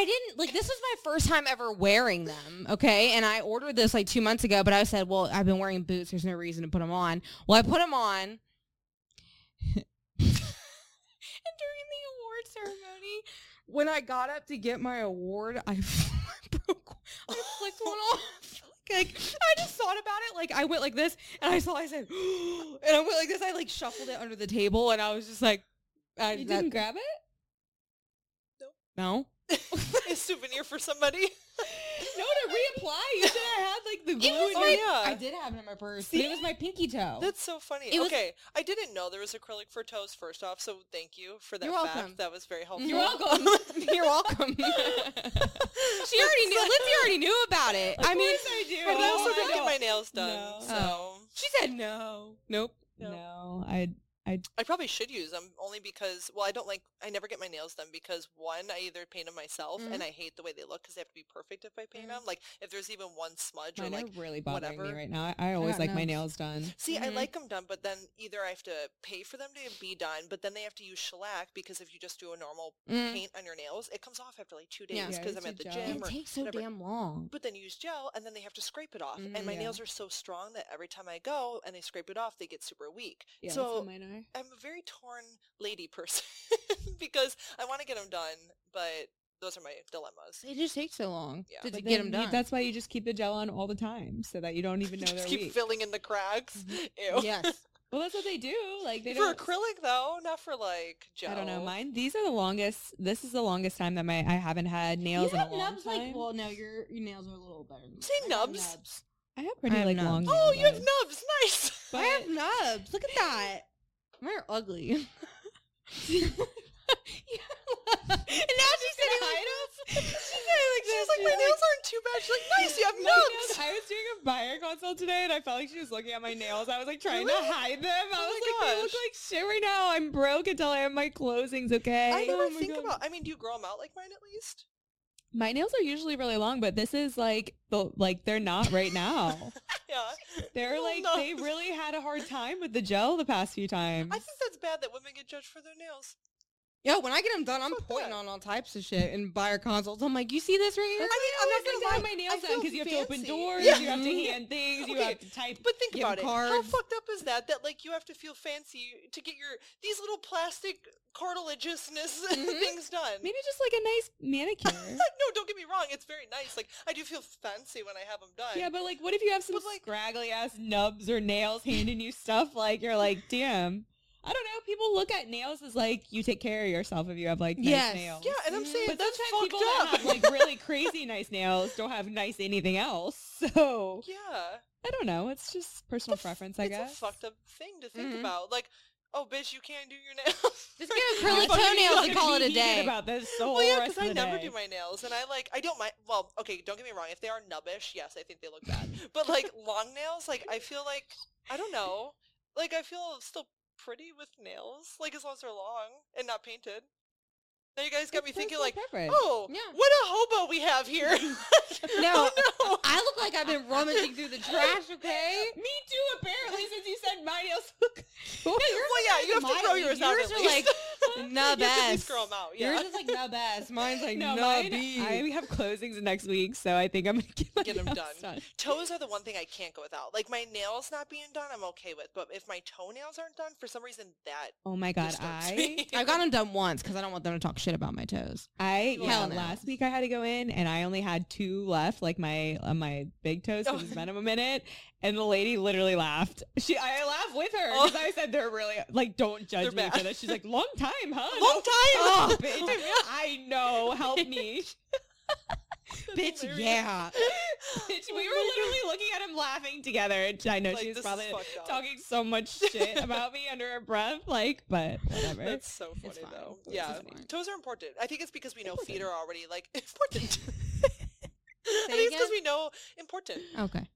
I didn't like this was my first time ever wearing them. Okay, and I ordered this like two months ago, but I said, "Well, I've been wearing boots. There's no reason to put them on." Well, I put them on. and during the award ceremony, when I got up to get my award, I broke, I flicked one off. Like I just thought about it. Like I went like this, and I saw. I said, and I went like this. I like shuffled it under the table, and I was just like, I, You that- didn't grab it? no. a souvenir for somebody. No, to reapply. You said I had like the glue was in Oh, yeah. I did have it in my purse, but it was my pinky toe. That's so funny. It was- okay, I didn't know there was acrylic for toes. First off, so thank you for that You're fact. welcome. That was very helpful. You're welcome. You're welcome. she already knew. Lindsay already knew about it. I mean, I do. But I also don't get my nails done, No. so Oh. she said no. Nope. No, I I probably should use them only because, well, I don't like. I never get my nails done because one, I either paint them myself, Mhm. and I hate the way they look because they have to be perfect if I paint Mhm. them. Like if there's even one smudge or mine like. are really bothering whatever. me right now. I, I always got like my nails done. See, I Mhm. like them done, but then either I have to pay for them to be done, but then they have to use shellac because if you just do a normal Mm. paint on your nails, it comes off after like two Yeah. days Yeah, because it's I'm at the gel. gym It or takes so whatever. damn long. But then you use gel, and then they have to scrape it off. Mhm. and my Yeah. nails are so strong that every time I go and they scrape it off, they get super weak. Yeah, so that's what. I'm a very torn lady person because I want to get them done, but those are my dilemmas. They just take so long Yeah. to, to But get them then you- done. That's why you just keep the gel on all the time, so that you don't even know Just they're keep weak. filling in the cracks. Mhm. Ew. yes. well, that's what they do. Like they For don't. acrylic though, not for like gel. I don't know. Mine. These are the longest. This is the longest time that my I haven't had nails you in have a long time. like well, no, your your nails are a little better. Than Say mine. I have nubs? I have pretty I have like nubs. long. Oh, nail you have nubs. Nice. But I have nubs. Look at that. Are ugly. and now she's hide like? She's like She's like, my nails aren't too bad. She's like, nice, you have nails- nubs. I was doing a buyer consult today, and I felt like she was looking at my nails. I was like trying Really? to hide them. I Oh was like, they look like shit right now. I'm broke until I have my closings. Okay. I never Oh think God. about. I mean, do you grow them out like mine at least? My nails are usually really long, but this is like the like they're not right now. Yeah. They're like they really had a hard time with the gel the past few times. I think that's bad that women get judged for their nails. Yo, when I get them done, I'm Fuck pointing that. on all types of shit and buyer consults. I'm like, you see this right here? I mean, I'm not always like to gonna have lie, my nails I done because you have to open fancy. doors, Yeah. you have to hand things, you Okay, have to type. But think Give about 'em it. How cards. fucked up is that? That like you have to feel fancy to get your these little plastic cartilageousness Mhm. things done. Maybe just like a nice manicure. no, don't get me wrong. It's very nice. Like I do feel fancy when I have them done. yeah, but like, what if you have some But, like- scraggly ass nubs or nails handing you stuff? Like you're like, damn. I don't know. People look at nails as like you take care of yourself if you have like nice Yes. nails. yeah, and I'm saying But that's sometimes people up. that have like really crazy nice nails don't have nice anything else. So yeah, I don't know. It's just personal preference, I it's guess. a fucked up thing to think Mhm. about. Like, oh, bitch, you can't do your nails. Just get You're acrylic toenails and call it a day. about this the whole Well, yeah, because I never day. do my nails, and I like I don't mind. Well, okay, don't get me wrong. If they are nubbish, yes, I think they look bad. But like long nails, like I feel like I don't know. Like I feel still pretty with nails, like as long as they're long and not painted. Now you guys got me thinking like, oh, Yeah. what a hobo we have here. No, oh, no. I look like I've been rummaging through the trash. Okay. Me too, apparently, since you said my nails look well, yeah, you have to Mine- throw yours out yours are like, nah, have to at least best. throw them out. Yeah. Yours is like the best. Mine's like no, no, mine, B. I have closings next week, so I think I'm gonna get, my Get 'em nails done. Toes are the one thing I can't go without. Like my nails not being done, I'm okay with. But if my toenails aren't done, for some reason, that Oh my god, I. I've got them done once because I don't want them to talk shit about my toes. I yeah, Hell no. last week I had to go in and I only had two left, like my on my big toes Oh. because it's been a minute. And the lady literally laughed. She I laughed with her because I said they're really like don't judge me for this. She's like long time, huh? long No- time. Oh, bitch, I know. Help me, Bitch, yeah. bitch. We were literally looking at him laughing together. I know Like, she was this is probably talking so much shit about me under her breath. Like, but whatever. That's so funny though. It's Yeah, toes are important. I think it's because we know feet are already like important. I think it's because we know important. Okay.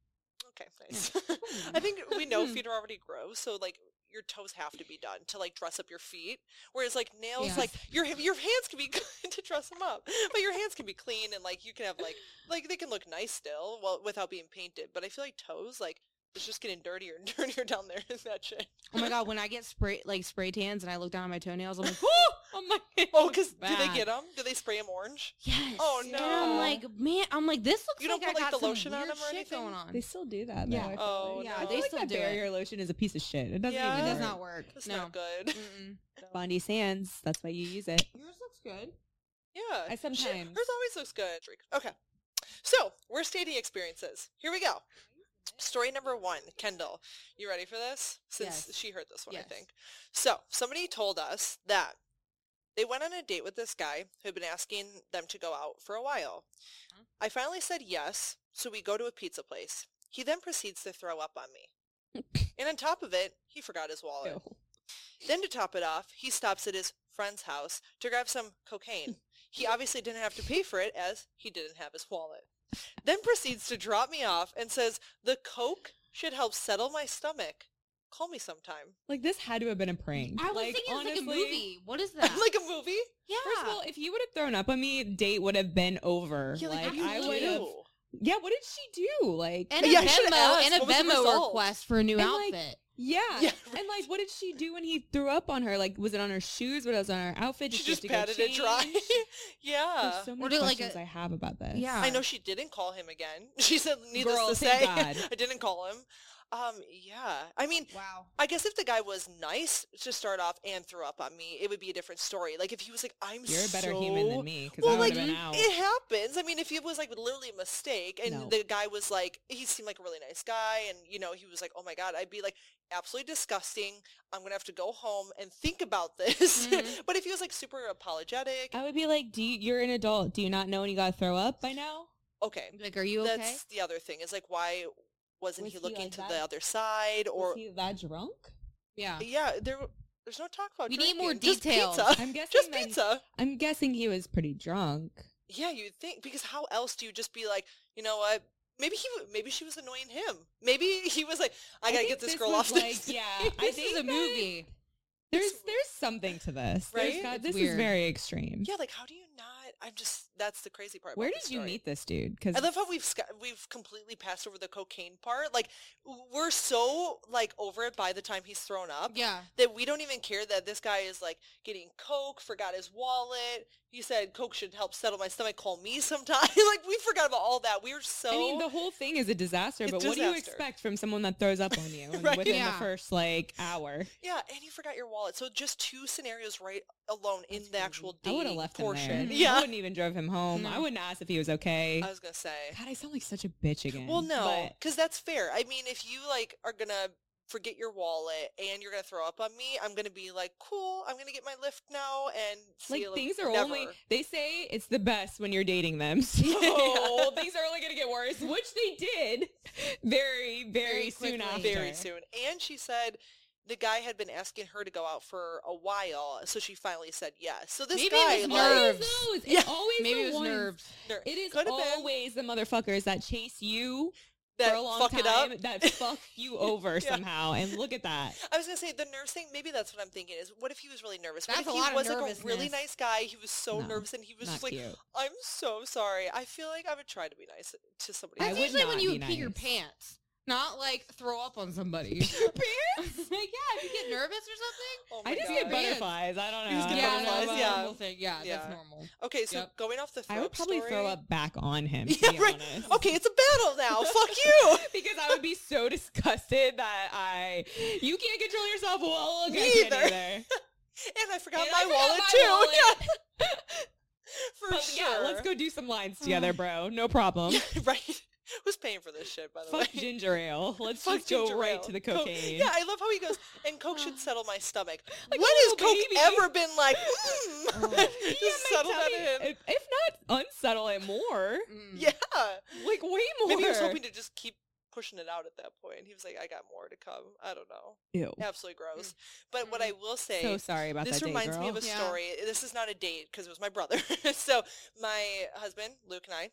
Okay, nice. I think we know hmm. feet are already gross, so like your toes have to be done to like dress up your feet. Whereas like nails, like your your hands can be good to dress them up, but your hands can be clean and like you can have like like they can look nice still, well without being painted. But I feel like toes, like it's just getting dirtier and dirtier down there in that shit. Oh my god, when I get spray like spray tans and I look down at my toenails, I'm like, oh my. God. Oh, because do they get them? Do they spray them orange? yes. Oh, And no. I'm like, man, I'm like, this looks You don't like put, I like, the lotion on them or shit anything? going on. They still do that. Though, Yeah. Oh, like. Yeah, no. I they feel like still that do it. lotion is a piece of shit. It doesn't Yeah. It does not work. That's no. not good. Mm-mm. Bondi Sands. That's why you use it. Yours looks good. Yeah. I Shit, sometimes. hers always looks good. Okay. So, worst dating experiences. Here we go. Story number one, Kendall. You ready for this? Since Yes. she heard this one, Yes. I think. So, somebody told us that they went on a date with this guy who had been asking them to go out for a while. Huh? I finally said yes, so we go to a pizza place. He then proceeds to throw up on me. and on top of it, he forgot his wallet. Then to top it off, he stops at his friend's house to grab some cocaine. He obviously didn't have to pay for it as he didn't have his wallet. Then proceeds to drop me off and says, the coke should help settle my stomach. Call me sometime. Like this had to have been a prank. I was like, thinking honestly, it's like a movie. What is that? like a movie? yeah. First of all, if you would have thrown up on me, date would have been over. Yeah, like, like what do you I would have. Yeah, what did she do? Like, and a Yeah, Venmo and a What Venmo request for a new And, like, outfit. yeah, Yeah, and like, what did she do when he threw up on her? Like, was it on her shoes? What was on her outfit? Did She she have just to patted it dry. yeah. There's so Or many do, like, questions a- I have about this. Yeah. I know she didn't call him again. She said, needless Girl, to say, God. I didn't call him. Um, yeah. I mean, Wow. I guess if the guy was nice to start off and threw up on me, it would be a different story. Like if he was like, "I'm You're a better so... human than me because Well, I like been out. it happens. I mean, if it was like literally a mistake, and No. the guy was like, he seemed like a really nice guy, and you know, he was like, "Oh my god," I'd be like, absolutely disgusting. I'm gonna have to go home and think about this. Mm-hmm. Mhm. but if he was like super apologetic, I would be like, do you, you're an adult. Do you not know when you got to throw up by now? okay, Like, are you okay? that's the other thing. Is like, why wasn't Was he he looking like to that? the other side? Or Was he that drunk? yeah. yeah, there. There's no talk about. We need more drinking. Details. I'm guessing Just he- pizza. I'm guessing he was pretty drunk. Yeah, you'd think because how else do you just be like, you know what? Maybe he, maybe she was annoying him. Maybe he was like, I gotta get this, this girl off like, this. Yeah, I This think is a movie. There's there's something to this, Right? It's this is very extreme. Yeah, like how do you not? I'm just that's the crazy part. Where did you meet this dude? Because I love how we've we've completely passed over the cocaine part. Like we're so like over it by the time he's thrown up Yeah. that we don't even care that this guy is like getting coke, forgot his wallet. He said coke should help settle my stomach. Call me sometime. like we forgot about all that. We were so. I mean, the whole thing is a disaster. It's But what do you expect from someone that throws up on you Right. within Yeah. the first like hour? yeah, and you forgot your wallet. So just two scenarios right alone in the actual I would have left portion. him there. Yeah, I wouldn't even drove him home. No. I mm-hmm. wouldn't ask if he was okay. I was gonna say. God, I sound like such a bitch again. Well, no, but- because that's fair. I mean, if you like are gonna forget your wallet and you're gonna throw up on me, I'm gonna be like, cool. I'm gonna get my Lyft now and see like things are never. only they say it's the best when you're dating them so Yeah. things are only gonna get worse which they did very very, Very soon quickly. after very soon. And she said the guy had been asking her to go out for a while, so she finally said yes. So this Maybe it guy, was like, Always nerves. those. Yeah. Always Maybe the it was ones- nerves. It is Could always the motherfuckers that chase you that for a long fuck time it up. that fuck you over Yeah. somehow. And look at that. I was gonna say the nurse thing. Maybe that's what I'm thinking. Is what if he was really nervous? That's what if a he lot of was like a really nice guy? He was so No, nervous and he was just like, cute. "I'm so sorry." I feel like I would try to be nice to somebody. I That's would usually when you be would pee your pants, not like throw up on somebody. Your pants? like, yeah, if you get nervous or something. Oh I just God. get butterflies. I don't You just get yeah, butterflies, that's yeah. a normal thing. Yeah, Yeah. that's normal. Okay, so Yep. going off the throw I would up probably throw story- up back on him. To Yeah, be right. honest. Okay, it's a battle now. Fuck you. because I would be so disgusted that I you can't control yourself. Well, look, I Neither. can't either. And I forgot And my I forgot wallet my too. wallet. Yeah. For But sure. yeah, let's go do some lines together, bro. No problem. right. Who's paying for this shit, by the Fuck way? ginger ale. Let's Fuck just go ginger right ale. to the Coke- cocaine. Yeah, I love how he goes, and Coke should settle my stomach. Like a when has little Coke baby. ever been like, mm, Oh. Just my settle that tummy- in? If, if not, unsettle it more. Mm. Yeah. Like way more. Maybe he was hoping to just keep pushing it out at that point. He was like, I got more to come. I don't know. Ew. Absolutely gross. But what I will say, So sorry about this that. date, reminds me girl. of a Yeah. story. This is not a date because it was my brother. so my husband, Luke, and I,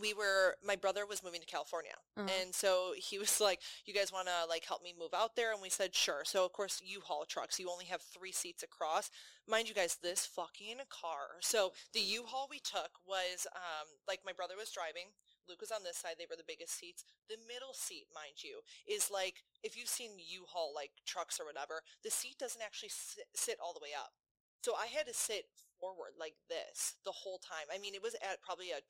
we were. My brother was moving to California, Uh-huh. and so he was like, "You guys want to like help me move out there?" And we said, "Sure." So of course, U-Haul trucks. You only have three seats across. Mind you, guys, this fucking car. So the U-Haul we took was um like my brother was driving. Luke was on this side. They were the biggest seats. The middle seat, mind you, is like if you've seen U-Haul like trucks or whatever, the seat doesn't actually sit, sit all the way up. So I had to sit forward like this the whole time. I mean, it was at probably a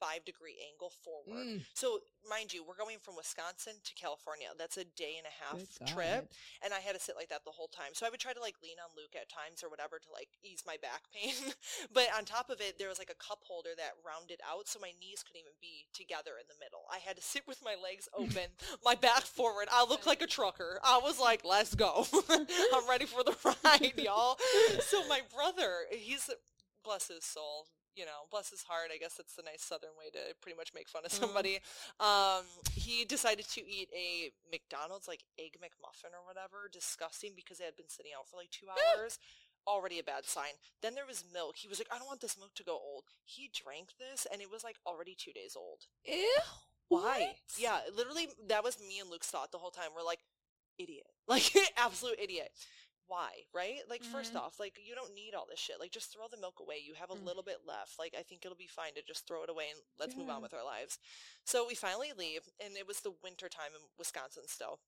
25 degree angle forward. Mm. So mind you, we're going from Wisconsin to California. That's a day and a half Good trip God. and I had to sit like that the whole time. So I would try to like lean on Luke at times or whatever to like ease my back pain. but on top of it, there was like a cup holder that rounded out so my knees couldn't even be together in the middle. I had to sit with my legs open, my back forward. I looked like a trucker. I was like, let's go. I'm ready for the ride, y'all. So my brother, he's bless his soul. You know, bless his heart. I guess that's the nice Southern way to pretty much make fun of Mhm. somebody. Um, he decided to eat a McDonald's like egg McMuffin or whatever. Disgusting because it had been sitting out for like two hours. Already a bad sign. Then there was milk. He was like, I don't want this milk to go old. He drank this and it was like already two days old. Ew. Why? What? Yeah, literally, that was me and Luke's thought the whole time. We're like, idiot. Like, absolute idiot. Why? Right? Like, first Mhm. off, like, you don't need all this shit. Like, just throw the milk away. You have a Mm. little bit left. Like, I think it'll be fine to just throw it away and let's move on with our lives. So we finally leave, and it was the winter time in Wisconsin still.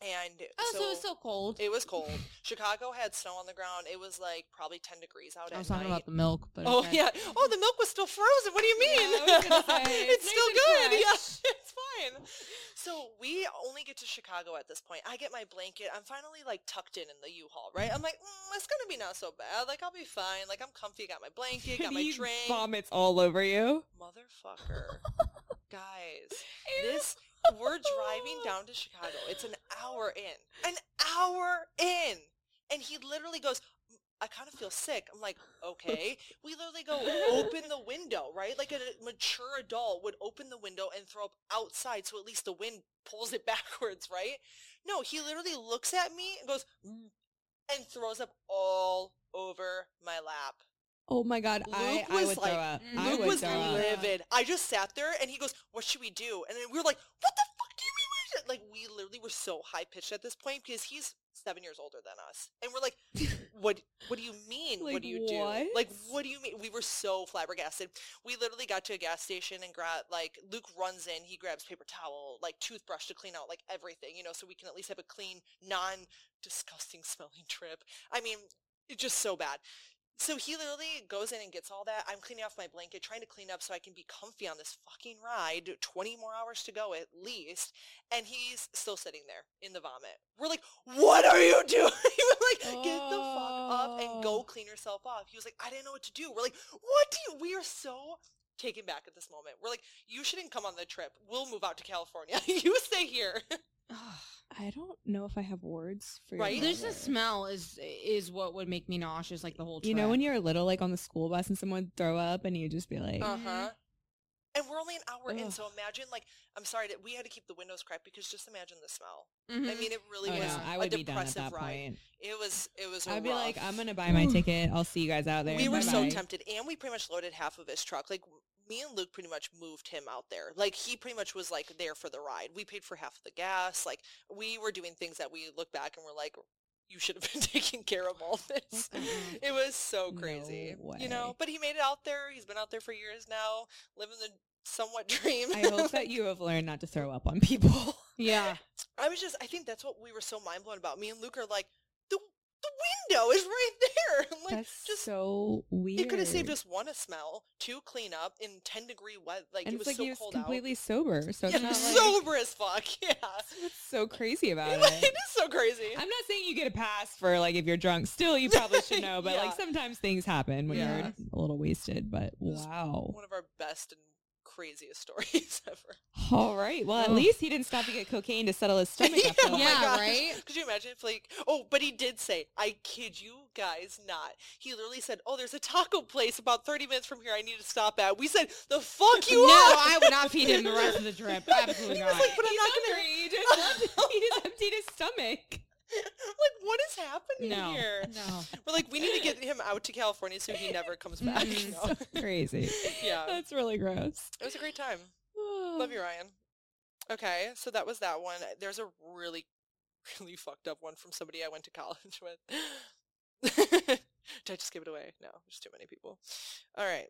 And Oh, so, so, it was so cold. it was cold. Chicago had snow on the ground. It was like probably 10 degrees out I was talking night. about the milk, but Oh okay. yeah. Oh, the milk was still frozen. What do you mean? Yeah, say, it's it's still good. and Yeah, it's fine. So we only get to Chicago at this point. I get my blanket. I'm finally like tucked in in the U-Haul, right? I'm like, mm, it's gonna be not so bad. Like I'll be fine. Like I'm comfy. Got my blanket. Got my drink. vomits all over you. Motherfucker, guys. This we're driving down to Chicago. It's an hour in. An hour in. And he literally goes, I kind of feel sick. I'm like, okay. We literally go open the window, right? Like a mature adult would open the window and throw up outside so at least the wind pulls it backwards, right? No, he literally looks at me and goes, "Mm," and throws up all over my lap. Oh my god, Luke I was would like- throw up. Luke I was livid. I just sat there and he goes, "What should we do?" And then we were like, "What the fuck do you mean?" we should-" Like we literally were so high pitched at this point because he's seven years older than us, and we're like, "What? What do you mean? what do you do? Like, what do you mean?" We were so flabbergasted. We literally got to a gas station and grab like Luke runs in. He grabs paper towel, like toothbrush to clean out like everything, you know, so we can at least have a clean, non disgusting smelling trip. I mean, it's just so bad. So he literally goes in and gets all that. I'm cleaning off my blanket, trying to clean up so I can be comfy on this fucking ride. 20 more hours to go at least. And he's still sitting there in the vomit. We're like, what are you doing? We're like, get the fuck up and go Oh. clean yourself off. He was like, I didn't know what to do. We're like, what do you? We are so taken back at this moment. We're like, you shouldn't come on the trip. We'll move out to California. you stay here. I don't know if I have words for your Right? There's a smell is is what would make me nauseous like the whole trip. You know when you're little, like on the school bus, and someone would throw up, and you just be like, Uh huh. And we're only an hour in, so imagine like I'm sorry that we had to keep the windows cracked because just imagine the smell. Mhm. I mean, it really oh was no, I a would be done at depressive that ride. point. It was it was. I'd be like, I'm gonna buy my ticket. I'll see you guys out there. We were so Bye-bye." tempted, and we pretty much loaded half of his truck. Like me and Luke pretty much moved him out there. Like he pretty much was like there for the ride. We paid for half of the gas. Like we were doing things that we look back and we're like, you should have been taking care of all this. Mm-hmm. It was so crazy, No you know. But he made it out there. He's been out there for years now, living the somewhat dream. I hope that you have learned not to throw up on people. Yeah. I was just, I think that's what we were so mind blown about. Me and Luke are like, the window is right there. Like, That's just so weird. it could have saved us one a smell, two clean up in ten degree wet. Like And it it's was like so he was cold completely sober, so out. it's Yeah, like sober as fuck. Yeah, what's so crazy about it it. is so crazy. I'm not saying you get a pass for like if you're drunk. Still, you probably should know. But Yeah. like sometimes things happen when Yeah. you're a little wasted. But wow. One of our best and craziest stories ever. All right. Well, at Ugh. least he didn't stop to get cocaine to settle his stomach Yeah, after oh Yeah, gosh. right? Could you imagine if like, oh, but he did say, I kid you guys not. He literally said, oh, there's a taco place about 30 minutes from here I need to stop at. We said, the fuck you no, are. I would not feed him the rest of the trip. Absolutely He not. was like, but I'm He's not gonna. hungry. He just emptied his stomach. Like, what is happening No. here? no. We're like, we need to get him out to California so he never comes back. you Mm. know? So crazy. Yeah. That's really gross. It was a great time. Love you, Ryan. Okay, so that was that one. There's a really, really fucked up one from somebody I went to college with. Did I just give it away? No, there's too many people. All right.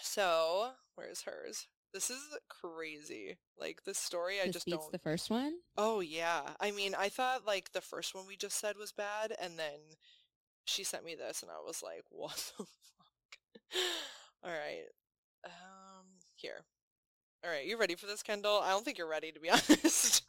So, where's hers? This is crazy. Like this story, I This just beats don't. the first one. Oh yeah. I mean, I thought like the first one we just said was bad, and then she sent me this, and I was like, "What the fuck?" All right. Um, here. All right, you ready for this, Kendall? I don't think you're ready, to be honest.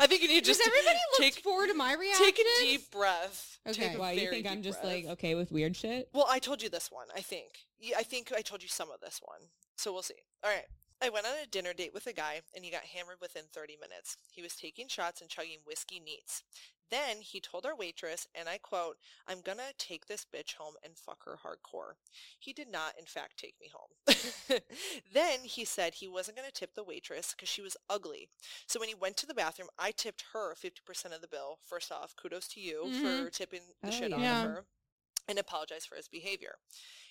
I think you need to Does just everybody look forward to my reaction? take a deep breath. Okay. Why you think I'm just breath. like okay with weird shit? Well, I told you this one, I think. Yeah, I think I told you some of this one. So we'll see. All right. I went on a dinner date with a guy and he got hammered within 30 minutes. He was taking shots and chugging whiskey neats. Then he told our waitress, and I quote, I'm gonna take this bitch home and fuck her hardcore. He did not, in fact, take me home. then he said he wasn't gonna tip the waitress because she was ugly. So when he went to the bathroom, I tipped her 50% of the bill. First off, kudos to you mm-hmm. for tipping the Oh, shit out of her and apologized for his behavior.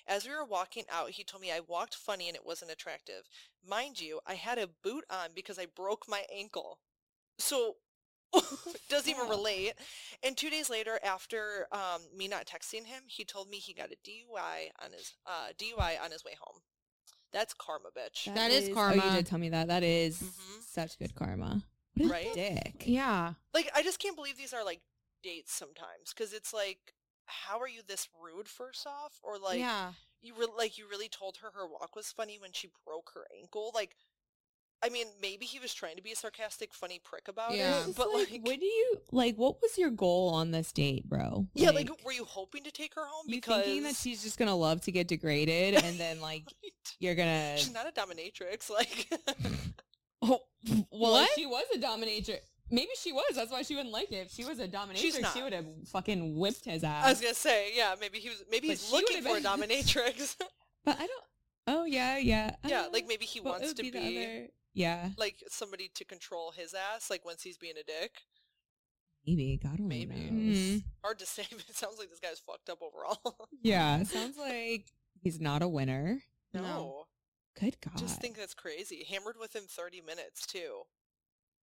As we were walking out, he told me I walked funny and it wasn't attractive. Mind you, I had a boot on because I broke my ankle. So doesn't even relate. And two days later, after um, me not texting him, he told me he got a DUI on his uh, DUI on his way home. That's karma, bitch. That is karma. Oh, you did tell me that. That is Mhm. such good karma. What a Right? dick. Yeah. Like, I just can't believe these are like dates sometimes because it's like, how are you this rude? First off, or like, yeah. you re- like you really told her her walk was funny when she broke her ankle like i mean maybe he was trying to be a sarcastic funny prick about Yeah. it but like, like, what do you like? What was your goal on this date, bro? yeah like, were you hoping to take her home you because thinking that she's just gonna love to get degraded, and then like you're gonna. she's not a dominatrix like Oh, well, What? she was a dominatrix. Maybe she was. That's why she wouldn't like it. If she was a dominatrix, she would have fucking whipped his ass. i was gonna say yeah maybe he was maybe But he's looking would've for a dominatrix but I don't. Oh yeah, yeah. yeah uh, like maybe he wants to be, the other- yeah, like somebody to control his ass like once he's being a dick maybe. God only Maybe. knows. Mm. hard to say but it sounds like this guy's fucked up overall Yeah, sounds like he's not a winner. no, No. Good God. just think that's crazy hammered within 30 minutes too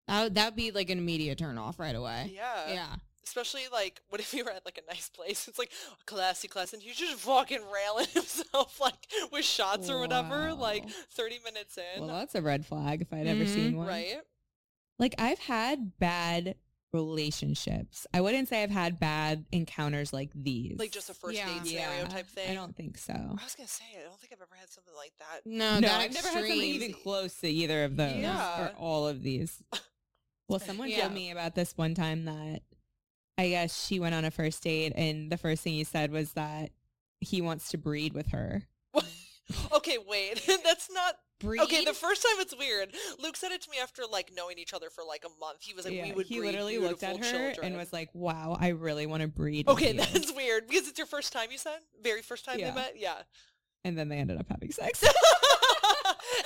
That would, that would be like an immediate turn off right away. yeah Yeah. Especially like, what if you were at like a nice place? It's like a classy, classy, and he's just fucking railing himself like with shots or whatever. Like thirty minutes in, well, that's a red flag if I'd ever Mhm. seen one. right? Like I've had bad relationships. I wouldn't say I've had bad encounters like these. Like just a first Yeah. date scenario type thing. I don't think so. I was gonna say, I don't think I've ever had something like that. No, no, that I've never had something even close to either of those Yeah. or all of these. Well, someone Yeah. told me about this one time that I guess she went on a first date and the first thing he said was that he wants to breed with her. okay, wait, that's not. Breed? Okay, the first time it's weird. Luke said it to me after like knowing each other for like a month. He was like, Yeah, "We would he breed literally looked at her beautiful and was like, "Wow, I really want to breed." Okay, with you." that's weird because it's your first time. You said very first time Yeah. they met. Yeah, and then they ended up having sex.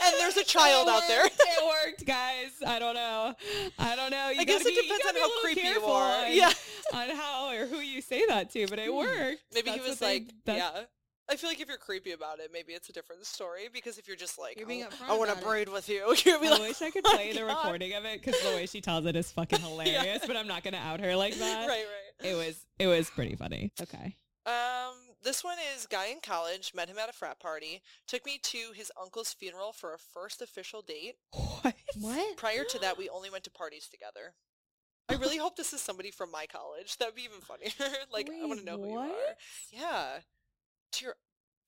And there's a child out there. it worked, guys. I don't know. I don't know. You I guess it be- depends on how creepy you are. on- Yeah. on how or who you say that to, but it worked. Maybe he was they- like, that's- yeah. I feel like if you're creepy about it, maybe it's a different story. Because if you're just like, You're being "I- upfront I want to braid with you, you'll be I like, wish I could "Oh play the God." recording of it because the way she tells it is fucking hilarious. But I'm not gonna out her like that. right, right. It was it was pretty funny. Okay. Um, this one is guy in college met him at a frat party, took me to his uncle's funeral for a first official date. What? What? Prior to that, we only went to parties together. I really hope this is somebody from my college. That'd be even funnier. like I want to Wait, know who you are. Yeah, to your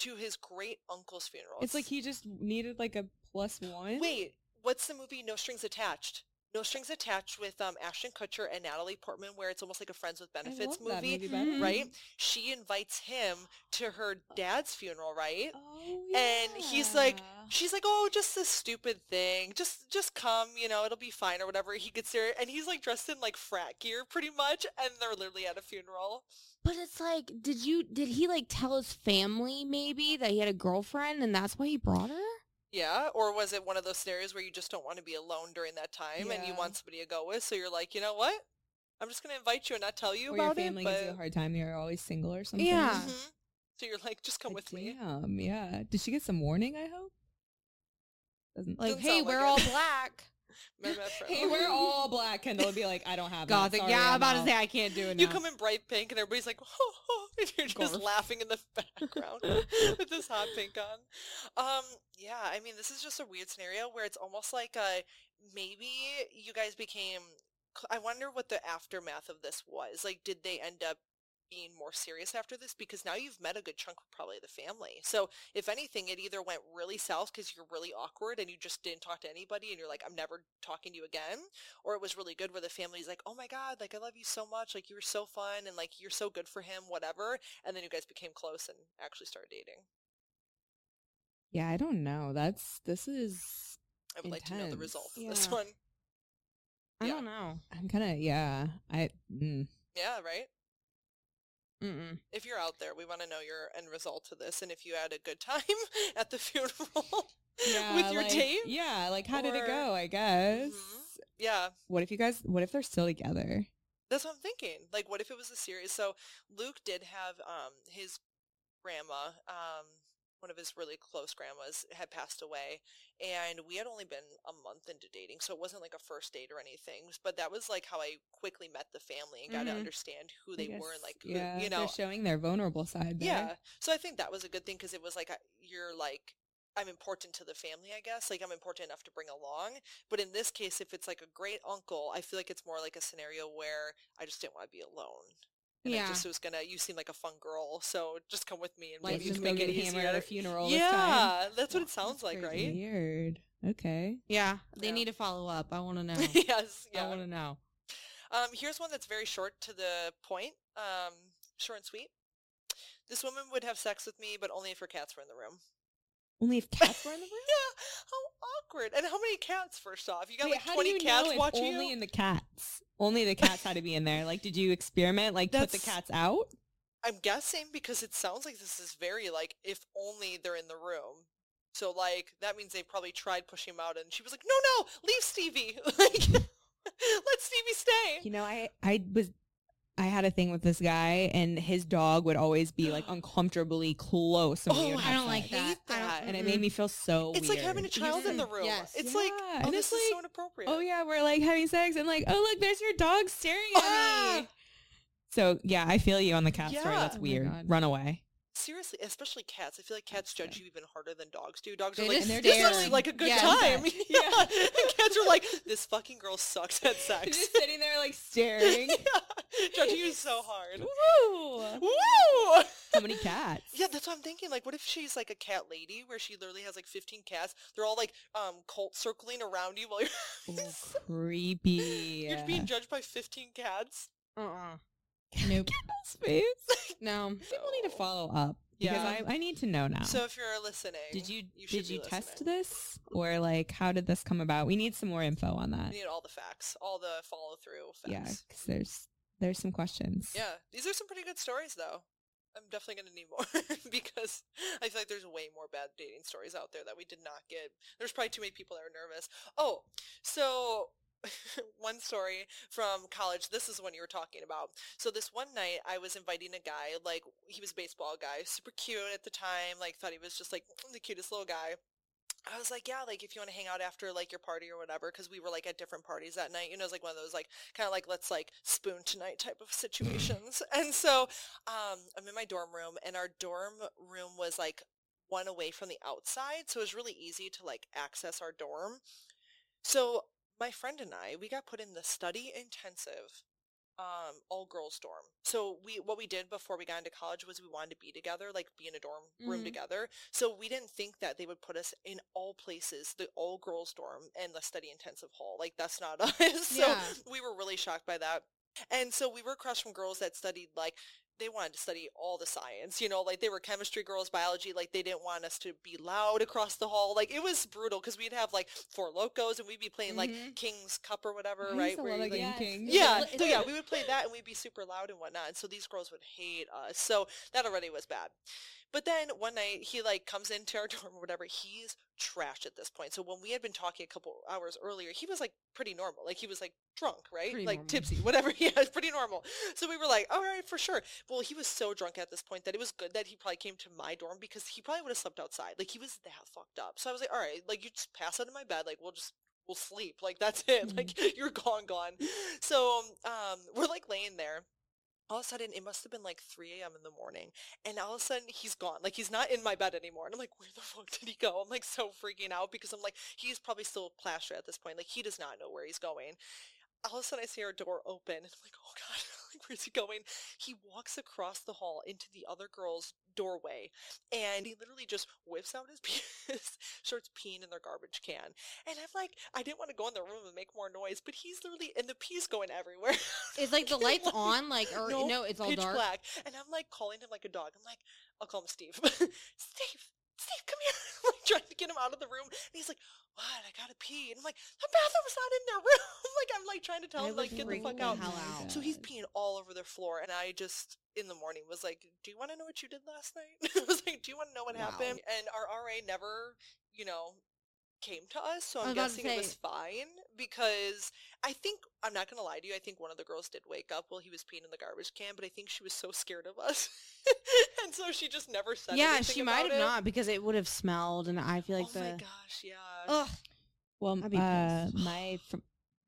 to his great uncle's funeral. It's like he just needed like a plus one. Wait, what's the movie No Strings Attached? No Strings Attached with um, Ashton Kutcher and Natalie Portman, where it's almost like a Friends with Benefits movie, movie right? She invites him to her dad's funeral, right? Oh yeah. And he's like. She's like, "Oh, just this stupid thing. Just just come, you know, it'll be fine or whatever." He gets there and he's like dressed in like frat gear pretty much, and they're literally at a funeral. But it's like, did you did he like tell his family maybe that he had a girlfriend and that's why he brought her? Yeah, or was it one of those scenarios where you just don't want to be alone during that time and you want somebody to go with, so you're like, "You know what? I'm just going to invite you and not tell you or your about family it." gives you a hard time. You're always single or something. Yeah. Mhm. So you're like, "Just come Like, with me." Damn. Yeah. Did she get some warning? I hope. Doesn't Like, Doesn't hey, we're it. all black. Met him at frat- Hey, we're all black. Kendall would be like, I don't have that. Gothic. Sorry, yeah, I'm about out. to say I can't do it You come in bright pink and everybody's like, oh, oh, and you're just Garf. laughing in the background with this hot pink on. Um, yeah, I mean, this is just a weird scenario where it's almost like uh maybe you guys became. I wonder what the aftermath of this was. Like, did they end up being more serious after this? Because now you've met a good chunk of probably the family. So if anything, it either went really south because you're really awkward and you just didn't talk to anybody and you're like, I'm never talking to you again, or it was really good where the family's like, oh my god, like I love you so much, like you were so fun and like you're so good for him, whatever, and then you guys became close and actually started dating. Yeah, I don't know. That's this is. I would like to know the Intense. result of this Yeah. one. I Yeah. don't know. I'm kind of yeah. I. Mm. Yeah, right. Mm-mm. If you're out there, we want to know your end result to this, and if you had a good time at the funeral Yeah, with your like, date. Yeah, like how did it go? I guess. Mhm. Yeah, What if you guys? What if they're still together? That's what I'm thinking. Like, what if it was a series? So Luke did have um his grandma, um, one of his really close grandmas, had passed away, and we had only been a month into dating, so it wasn't like a first date or anything. But that was like how I quickly met the family and got to Mhm. understand who they guess, were and like who, yeah, you know. they're showing their vulnerable side. There. Yeah. So I think that was a good thing because it was like you're like I'm important to the family, I guess. Like I'm important enough to bring along. But in this case, if it's like a great uncle, I feel like it's more like a scenario where I just didn't want to be alone. And I Yeah. just was gonna. You seem like a fun girl, so just come with me and Like maybe you can make it get hammered at a funeral. this time. Yeah, that's what Wow, it sounds like, right? Weird. Okay. Yeah, they Yeah. need to follow up. I want to know. yes. I want to know. Um, here's one that's very short to the point. Um, short and sweet. This woman would have sex with me, but only if her cats were in the room. Only if cats were in the room. Yeah, how awkward. And how many cats, first off? You got Wait, like how 20 do you cats know if watching only you? in the cats? Only the cats had to be in there. Like, did you experiment? Like, put the That's- cats out? I'm guessing because it sounds like this is very like, if only they're in the room. So like, that means they probably tried pushing him out and she was like, no, no, leave Stevie. like, let Stevie stay. You know, I I was I had a thing with this guy, and his dog would always be like uncomfortably close. When we Oh, I have don't like sex. that. I don't- and it made me feel so. It's like having a weird. child in the room. Yes. It's Yeah, like, oh, and this it's is so like, inappropriate. Oh yeah, we're like having sex, and like, oh look, there's your dog staring at Ah! me. So yeah, I feel you on the cat story. Yeah. That's Oh my weird. God. Run away. Seriously, especially cats. I feel like cats That's judge you even harder than dogs do. Dogs They are like, just this stare. looks like a good Yeah. time. Yeah. yeah. And cats are like, this fucking girl sucks at sex. Just sitting there like staring. yeah. Judging you so hard. Woo! Woo! How many cats? Yeah, that's what I'm thinking. Like, what if she's like a cat lady where she literally has like 15 cats? They're all like um cult circling around you while you're, Oh, creepy. you're being judged by 15 cats. Uh-uh. Nope. Space. No. People need to follow up because Yeah. I, I need to know now. So if you're listening, did you, should did you test this or like how did this come about? We need some more info on that. We need all the facts, all the follow through facts. Yeah, because there's there's some questions. Yeah, these are some pretty good stories, though. I'm definitely going to need more because I feel like there's way more bad dating stories out there that we did not get. There's probably too many people that are nervous. Oh, so one story from college. This is one you were talking about. So this one night I was inviting a guy, like he was a baseball guy, super cute at the time, like thought he was just like the cutest little guy. I was like, yeah, like if you want to hang out after like your party or whatever, because we were like at different parties that night. You know, it was like one of those like kind of like let's like spoon tonight type of situations. and so um, I'm in my dorm room, and our dorm room was like one away from the outside, so it was really easy to like access our dorm. So my friend and I, we got put in the study intensive um all girls dorm. So we what we did before we got into college was we wanted to be together, like be in a dorm room Mhm. together. So we didn't think that they would put us in all places, the all girls dorm and the study intensive hall. Like that's not us. so Yeah. we were really shocked by that. And so we were across from girls that studied like they wanted to study all the science, you know, like they were chemistry girls, biology, like they didn't want us to be loud across the hall. Like it was brutal because we'd have like Four Lokos and we'd be playing like Mhm. King's Cup or whatever, I right? where love you, a like, Yes. king. Yeah, so yeah, we would play that and we'd be super loud and whatnot. And so these girls would hate us. So that already was bad. But then one night he like comes into our dorm or whatever. He's trashed at this point. So when we had been talking a couple hours earlier, he was like pretty normal. Like he was like drunk, right? Pretty like normal. tipsy, whatever. Yeah, it's pretty normal. So we were like, all right, for sure. Well, he was so drunk at this point that it was good that he probably came to my dorm because he probably would have slept outside. Like he was that fucked up. So I was like, all right, like you just pass out in my bed. Like we'll just we'll sleep. Like that's it. Like you're gone, gone. So um, we're like laying there. All of a sudden, it must have been like 3 a.m. in the morning, and all of a sudden he's gone. Like he's not in my bed anymore. And I'm like, where the fuck did he go? I'm like so freaking out because I'm like, he's probably still plastered at this point. Like he does not know where he's going. All of a sudden, I see our door open, and I'm like, oh god, like where's he going? He walks across the hall into the other girl's doorway, and he literally just whips out his penis, starts peeing in their garbage can. And I'm like, I didn't want to go in the room and make more noise, but he's literally, and the pee's going everywhere. It's like the lights like, on, like or no, no, it's all pitch dark. black. And I'm like calling him like a dog. I'm like, I'll call him Steve. Steve, Steve, come here. I'm like trying to get him out of the room. And he's like, what? I gotta pee. And I'm like, the bathroom's not in their room. like I'm like trying to tell I him like get the fuck out. hell Oh my out. So he's peeing all over the floor, and I just in the morning was like, "Do you want to know what you did last night?" I was like, "Do you want to know what Wow. happened?" And our RA never, you know, came to us, so I'm was about to guessing it was fine because I think I'm not gonna lie to you. I think one of the girls did wake up while he was peeing in the garbage can, but I think she was so scared of us, and so she just never said. Yeah, anything she might have it. not because it would have smelled, and I feel like oh the. my gosh, yeah. Ugh. Well, uh, my fr-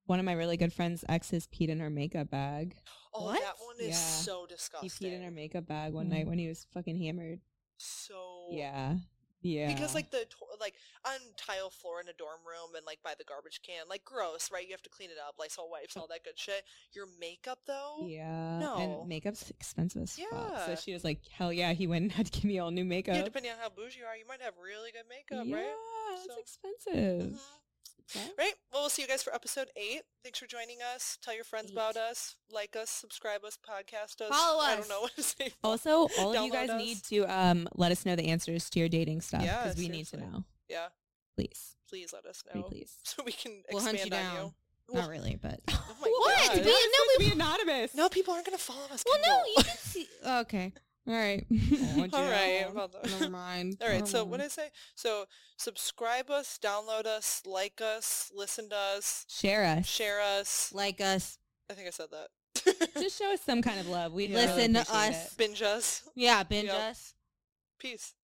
one of my really good friends' exes peed in her makeup bag. oh, what? that one is Yeah. so disgusting. He peed in her makeup bag one night Mm. when he was fucking hammered. so Yeah, yeah. Because like the to- like on tile floor in a dorm room and like by the garbage can, like gross, right? You have to clean it up, Lysol wipes, all that good shit. Your makeup though, yeah, No. and makeup's expensive as fuck. Yeah. So she was like, "Hell yeah!" He went and had to give me all new makeup. yeah, depending on how bougie you are, you might have really good makeup, yeah, right? it's So- expensive. Mhm. Yeah. Right. Well, we'll see you guys for episode eight. Thanks for joining us. Tell your friends Eight. about us. Like us, subscribe us, podcast us. Follow us. I don't know what to say. Also, all of you guys us. need to um let us know the answers to your dating stuff Yeah, because we need to know. Yeah, Please, please let us know please. so we can We'll hunt expand you on down. you. Not really, but. Oh What? Be- no, be anonymous. No, people aren't gonna follow us. Well, no, you can see. Okay. All right. Oh, All right. Oh, never mind. All right. So what did I say? So subscribe us, download us, like us, listen to us, share us, share us, like us. I think I said that. Just show us some kind of love. We yeah, listen really to us, it. binge us. Yeah, binge yep. us. Peace.